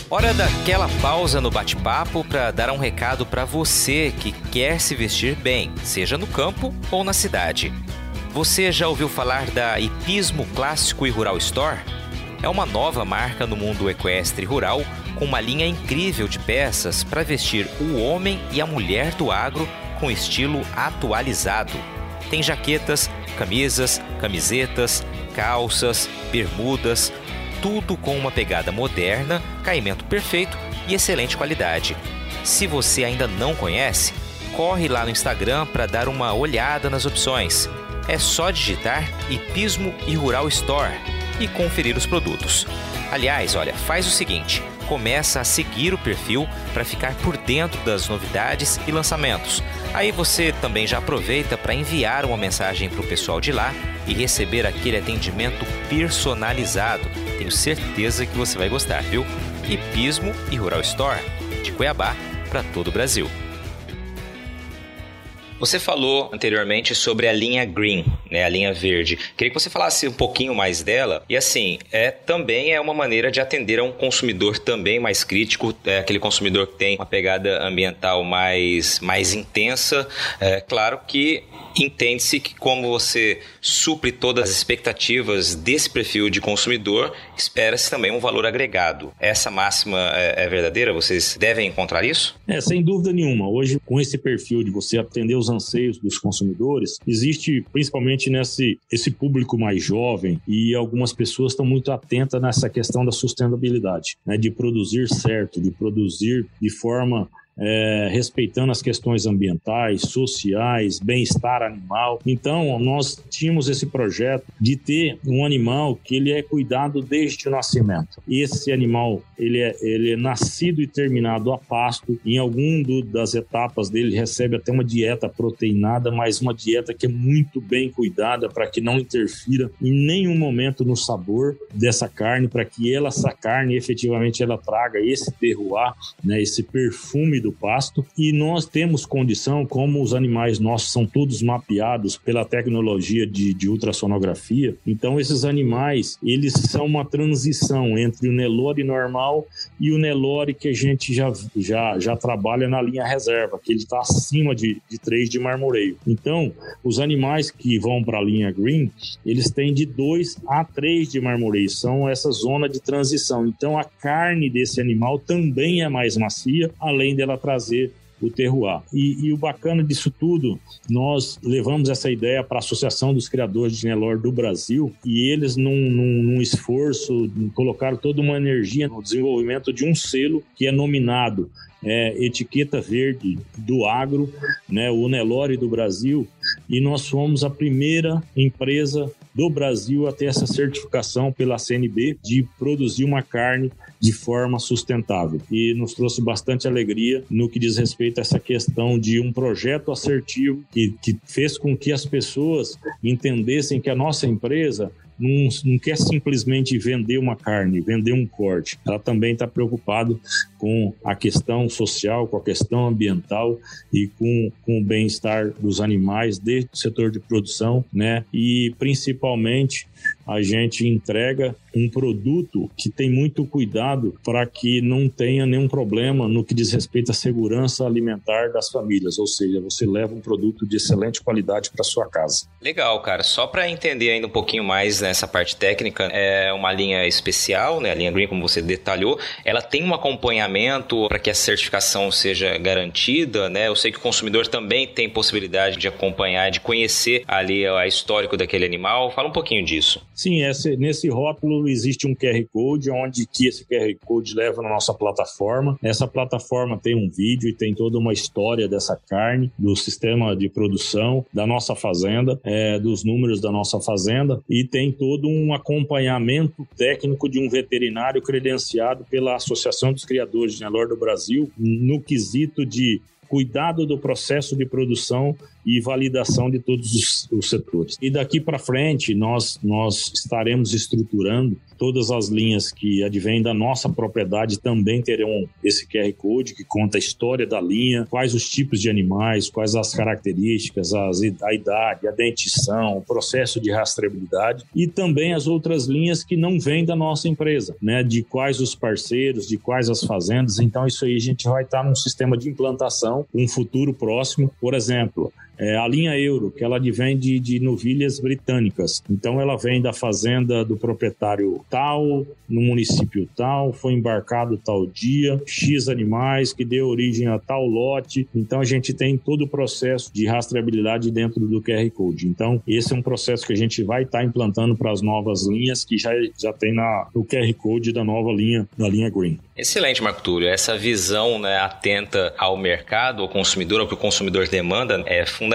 Hora daquela pausa no bate-papo para dar um recado para você que quer se vestir bem, seja no campo ou na cidade. Você já ouviu falar da Hipismo Clássico e Rural Store? É uma nova marca no mundo equestre rural com uma linha incrível de peças para vestir o homem e a mulher do agro com estilo atualizado. Tem jaquetas, camisas, camisetas, calças, bermudas, tudo com uma pegada moderna, caimento perfeito e excelente qualidade. Se você ainda não conhece, corre lá no Instagram para dar uma olhada nas opções. É só digitar Hipismo e Rural Store e conferir os produtos. Aliás, olha, faz o seguinte: começa a seguir o perfil para ficar por dentro das novidades e lançamentos. Aí você também já aproveita para enviar uma mensagem para o pessoal de lá e receber aquele atendimento personalizado. Tenho certeza que você vai gostar, viu? Hipismo e Rural Store, de Cuiabá para todo o Brasil. Você falou anteriormente sobre a linha green, né, a linha verde. Queria que você falasse um pouquinho mais dela. E assim, é também é uma maneira de atender a um consumidor também mais crítico, é aquele consumidor que tem uma pegada ambiental mais, mais intensa. É claro que entende-se que como você supre todas as expectativas desse perfil de consumidor, espera-se também um valor agregado. Essa máxima é, é, verdadeira? Vocês devem encontrar isso? É, sem dúvida nenhuma. Hoje, com esse perfil de você atender os anseios dos consumidores, existe principalmente nesse esse público mais jovem e algumas pessoas estão muito atentas nessa questão da sustentabilidade, né, de produzir certo, de produzir de forma é, respeitando as questões ambientais, sociais, bem-estar animal. Então, nós tínhamos esse projeto de ter um animal que ele é cuidado desde o nascimento. Esse animal, ele é, ele é nascido e terminado a pasto. Em algum das etapas dele, recebe até uma dieta proteinada, mas uma dieta que é muito bem cuidada para que não interfira em nenhum momento no sabor dessa carne, para que ela, essa carne, efetivamente, ela traga esse terroir, né, esse perfume do do pasto e nós temos condição, como os animais nossos são todos mapeados pela tecnologia de, de ultrassonografia, então esses animais, eles são uma transição entre o Nelore normal e o Nelore que a gente já, já, já trabalha na linha reserva, que ele está acima de, de 3 de marmoreio. Então, os animais que vão para a linha green, eles têm de 2 a 3 de marmoreio, são essa zona de transição. Então, a carne desse animal também é mais macia, além dela trazer o terroir. E, e, o bacana disso tudo, nós levamos essa ideia para a Associação dos Criadores de Nelor do Brasil e eles, num, num, num, esforço, colocaram toda uma energia no desenvolvimento de um selo que é nominado é, Etiqueta Verde do Agro, né, o Nelore do Brasil, e nós fomos a primeira empresa do Brasil a ter essa certificação pela CNB de produzir uma carne de forma sustentável. E nos trouxe bastante alegria no que diz respeito a essa questão de um projeto assertivo que, que fez com que as pessoas entendessem que a nossa empresa não, não quer simplesmente vender uma carne, vender um corte. Ela também está preocupada com a questão social, com a questão ambiental e com, com o bem-estar dos animais, desde o setor de produção, né? E principalmente a gente entrega um produto que tem muito cuidado para que não tenha nenhum problema no que diz respeito à segurança alimentar das famílias, ou seja, você leva um produto de excelente qualidade para sua casa. Legal, cara. Só para entender ainda um pouquinho mais nessa parte técnica, é uma linha especial, né? A linha Green, como você detalhou, ela tem um acompanhamento para que a certificação seja garantida, né? Eu sei que o consumidor também tem possibilidade de acompanhar, de conhecer ali a histórico daquele animal. Fala um pouquinho disso. Sim, esse, nesse rótulo existe um QR Code, onde que esse QR Code leva na nossa plataforma. Essa plataforma tem um vídeo e tem toda uma história dessa carne, do sistema de produção da nossa fazenda, é, dos números da nossa fazenda e tem todo um acompanhamento técnico de um veterinário credenciado pela Associação dos Criadores de Nelor do Brasil no quesito de cuidado do processo de produção e validação de todos os, os setores. E daqui para frente, nós, nós estaremos estruturando todas as linhas que advêm da nossa propriedade também terão esse QR Code que conta a história da linha, quais os tipos de animais, quais as características, as, a idade, a dentição, o processo de rastreabilidade e também as outras linhas que não vêm da nossa empresa, né? De quais os parceiros, de quais as fazendas. Então, isso aí a gente vai estar num sistema de implantação, um futuro próximo. Por exemplo, é a linha euro, que ela advém de, de novilhas britânicas. Então ela vem da fazenda do proprietário tal, no município tal, foi embarcado tal dia, X animais, que deu origem a tal lote. Então a gente tem todo o processo de rastreabilidade dentro do QR Code. Então esse é um processo que a gente vai estar tá implantando para as novas linhas que já, já tem na, no QR Code da nova linha, da linha Green. Excelente, Marco Túlio. Essa visão né, atenta ao mercado, ao consumidor, ao que o consumidor demanda, é fundamental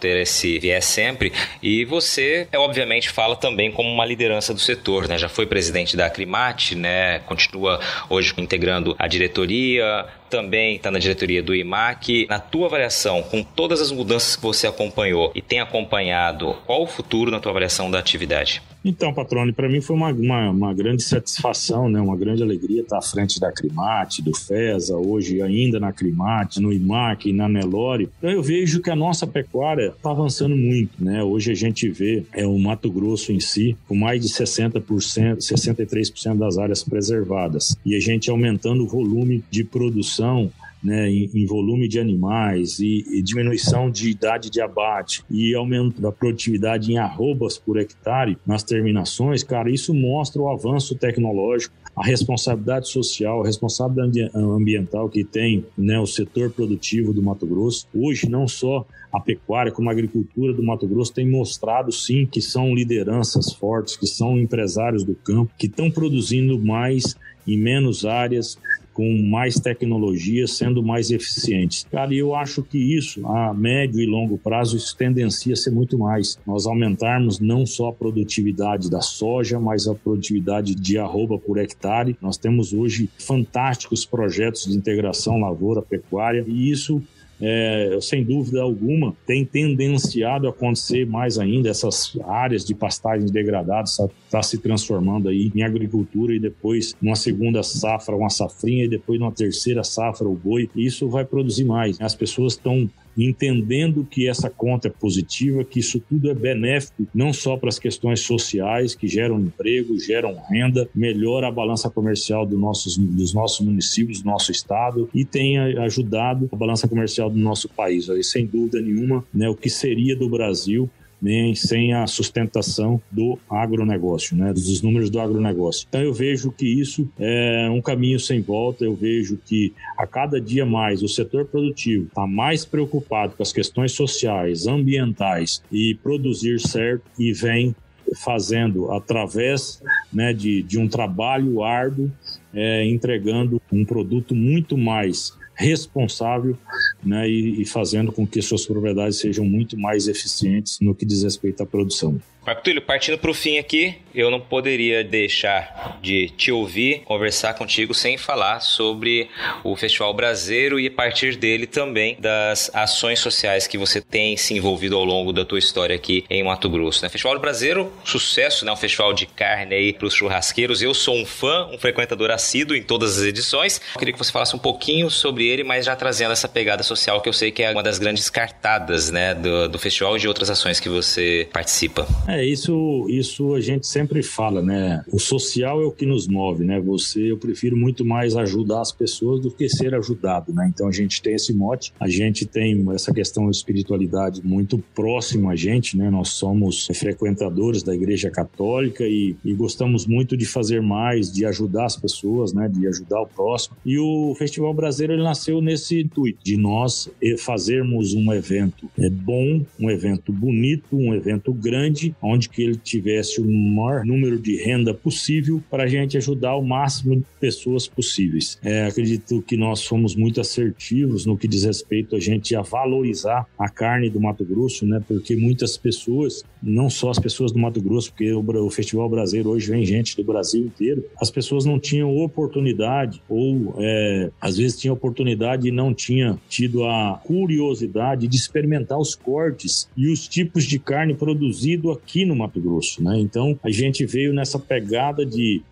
ter esse viés sempre. E você, é, obviamente, fala também como uma liderança do setor. Né? Já foi presidente da Acrimate, né? continua hoje integrando a diretoria, também está na diretoria do IMAC. Na tua avaliação, com todas as mudanças que você acompanhou e tem acompanhado, qual o futuro na tua avaliação da atividade? Então, Patrone, para mim foi uma, uma, uma, grande satisfação, né? uma grande alegria estar à frente da Crimate, do FESA, hoje ainda na Crimate, no IMAC, na Nelore. Então eu vejo que a nossa pecuária está avançando muito. Né? Hoje a gente vê é, o Mato Grosso em si com mais de 60%, 63% das áreas preservadas. E a gente aumentando o volume de produção né, em, em, volume de animais e, e, diminuição de idade de abate e aumento da produtividade em arrobas por hectare nas terminações, cara, isso mostra o avanço tecnológico, a responsabilidade social, a responsabilidade ambiental que tem né, o setor produtivo do Mato Grosso. Hoje, não só a pecuária como a agricultura do Mato Grosso tem mostrado sim que são lideranças fortes, que são empresários do campo, que estão produzindo mais em menos áreas, com mais tecnologia, sendo mais eficientes. Cara, eu acho que isso, a médio e longo prazo, isso tendencia a ser muito mais. Nós aumentarmos não só a produtividade da soja, mas a produtividade de arroba por hectare. Nós temos hoje fantásticos projetos de integração lavoura-pecuária e isso é, sem dúvida alguma, tem tendenciado a acontecer mais ainda. Essas áreas de pastagens degradadas está tá se transformando aí em agricultura e depois numa segunda safra, uma safrinha e depois numa terceira safra, o boi. Isso vai produzir mais. As pessoas estão entendendo que essa conta é positiva, que isso tudo é benéfico não só para as questões sociais que geram emprego, geram renda, melhora a balança comercial do nossos, dos nossos municípios, do nosso estado e tem ajudado a balança comercial do nosso país. Aí, sem dúvida nenhuma, né, o que seria do Brasil nem sem a sustentação do agronegócio, né, dos números do agronegócio. Então eu vejo que isso é um caminho sem volta, eu vejo que a cada dia mais o setor produtivo está mais preocupado com as questões sociais, ambientais e produzir certo e vem fazendo através né, de, de um trabalho árduo, é, entregando um produto muito mais responsável né, e, e fazendo com que suas propriedades sejam muito mais eficientes no que diz respeito à produção. Marco Túlio, partindo para o fim aqui, eu não poderia deixar de te ouvir, conversar contigo sem falar sobre o Festival Brasileiro e a partir dele também das ações sociais que você tem se envolvido ao longo da tua história aqui em Mato Grosso. Né? Festival Brasileiro, sucesso, né? um festival de carne aí para os churrasqueiros. Eu sou um fã, um frequentador assíduo em todas as edições. Eu queria que você falasse um pouquinho sobre ele, mas já trazendo essa pegada social que eu sei que é uma das grandes cartadas né, do, do festival e de outras ações que você participa. É, isso, isso a gente sempre fala, né? O social é o que nos move, né? Você, eu prefiro muito mais ajudar as pessoas do que ser ajudado, né? Então a gente tem esse mote, a gente tem essa questão de espiritualidade muito próxima a gente, né? Nós somos frequentadores da Igreja Católica e, e gostamos muito de fazer mais, de ajudar as pessoas, né? De ajudar o próximo. E o Festival Brasileiro ele nasceu nesse intuito de nós nós fazermos um evento é bom, um evento bonito, um evento grande, onde que ele tivesse o maior número de renda possível para a gente ajudar o máximo de pessoas possíveis. É, acredito que nós fomos muito assertivos no que diz respeito a gente a valorizar a carne do Mato Grosso, né? Porque muitas pessoas, não só as pessoas do Mato Grosso, porque o, o Festival Brasileiro hoje vem gente do Brasil inteiro, as pessoas não tinham oportunidade ou é, às vezes tinha oportunidade e não tinha tido a curiosidade de experimentar os cortes e os tipos de carne produzido aqui no Mato Grosso, né? Então a gente veio nessa pegada de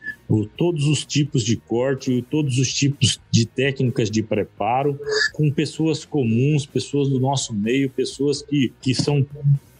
todos os tipos de corte, todos os tipos de técnicas de preparo, com pessoas comuns, pessoas do nosso meio, pessoas que, que são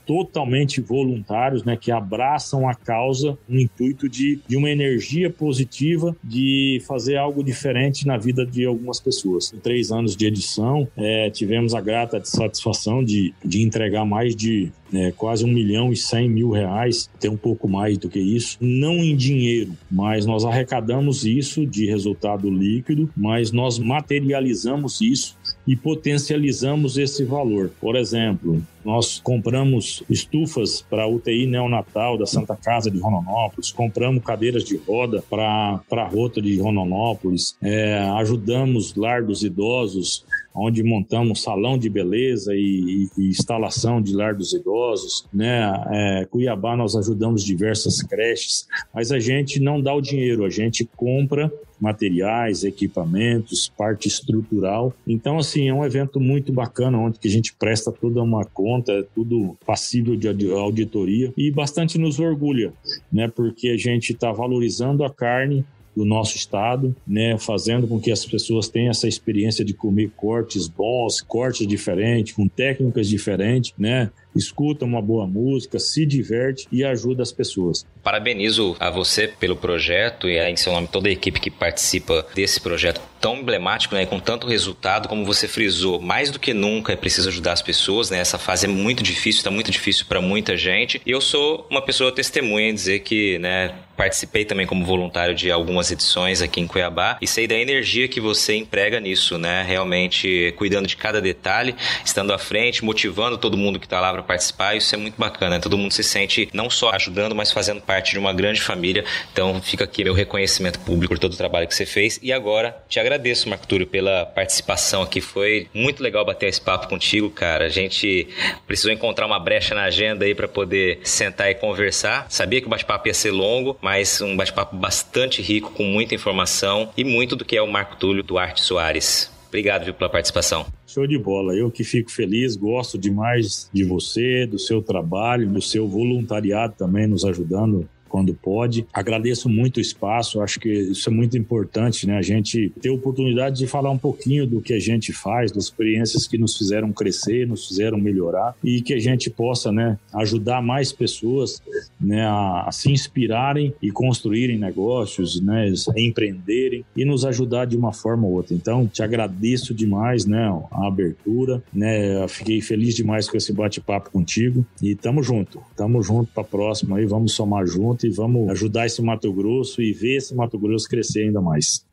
totalmente voluntários, né, que abraçam a causa no intuito de, de uma energia positiva de fazer algo diferente na vida de algumas pessoas. Em três anos de edição, é, tivemos a grata satisfação de, de entregar mais de é, quase um milhão e cem mil reais, até um pouco mais do que isso, não em dinheiro, mas nós arrecadamos isso de resultado líquido, mas nós materializamos isso e potencializamos esse valor. Por exemplo, nós compramos estufas para UTI neonatal da Santa Casa de Rondonópolis, compramos cadeiras de roda para a rota de Rondonópolis, é, ajudamos lar dos idosos onde montamos salão de beleza e, e, instalação de lar dos idosos, né? É, Cuiabá nós ajudamos diversas creches, mas a gente não dá o dinheiro, a gente compra materiais, equipamentos, parte estrutural. Então, assim, é um evento muito bacana, onde que a gente presta toda uma conta, é tudo passível de auditoria e bastante nos orgulha, né? Porque a gente está valorizando a carne, do nosso estado, né, fazendo com que as pessoas tenham essa experiência de comer cortes bons, cortes diferentes, com técnicas diferentes, né, escuta uma boa música, se diverte e ajuda as pessoas. Parabenizo a você pelo projeto e em seu nome toda a equipe que participa desse projeto tão emblemático, né, com tanto resultado, como você frisou, mais do que nunca é preciso ajudar as pessoas, né? Essa fase é muito difícil, está muito difícil para muita gente. E eu sou uma pessoa testemunha em dizer que, né, participei também como voluntário de algumas edições aqui em Cuiabá e sei da energia que você emprega nisso, né? Realmente cuidando de cada detalhe, estando à frente, motivando todo mundo que está lá para participar. Isso é muito bacana. Todo mundo se sente não só ajudando, mas fazendo parte de uma grande família. Então fica aqui meu reconhecimento público por todo o trabalho que você fez. E agora te agradeço, Marco Túlio, pela participação aqui. Foi muito legal bater esse papo contigo, cara. A gente precisou encontrar uma brecha na agenda aí para poder sentar e conversar. Sabia que o bate-papo ia ser longo, mas um bate-papo bastante rico, com muita informação e muito do que é o Marco Túlio Duarte Soares. Obrigado viu, pela participação. Show de bola. Eu que fico feliz, gosto demais de você, do seu trabalho, do seu voluntariado também nos ajudando quando pode. Agradeço muito o espaço, acho que isso é muito importante, né? A gente ter a oportunidade de falar um pouquinho do que a gente faz, das experiências que nos fizeram crescer, nos fizeram melhorar e que a gente possa, né, ajudar mais pessoas, né, a, a se inspirarem e construírem negócios, né, empreenderem e nos ajudar de uma forma ou outra. Então, te agradeço demais, né, a abertura, né? Fiquei feliz demais com esse bate-papo contigo e tamo junto. Tamo junto para próxima aí, vamos somar junto e vamos ajudar esse Mato Grosso e ver esse Mato Grosso crescer ainda mais.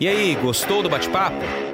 E aí, gostou do bate-papo?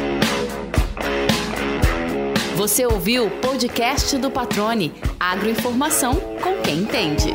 Você ouviu o podcast do Patrone. Agroinformação com quem entende.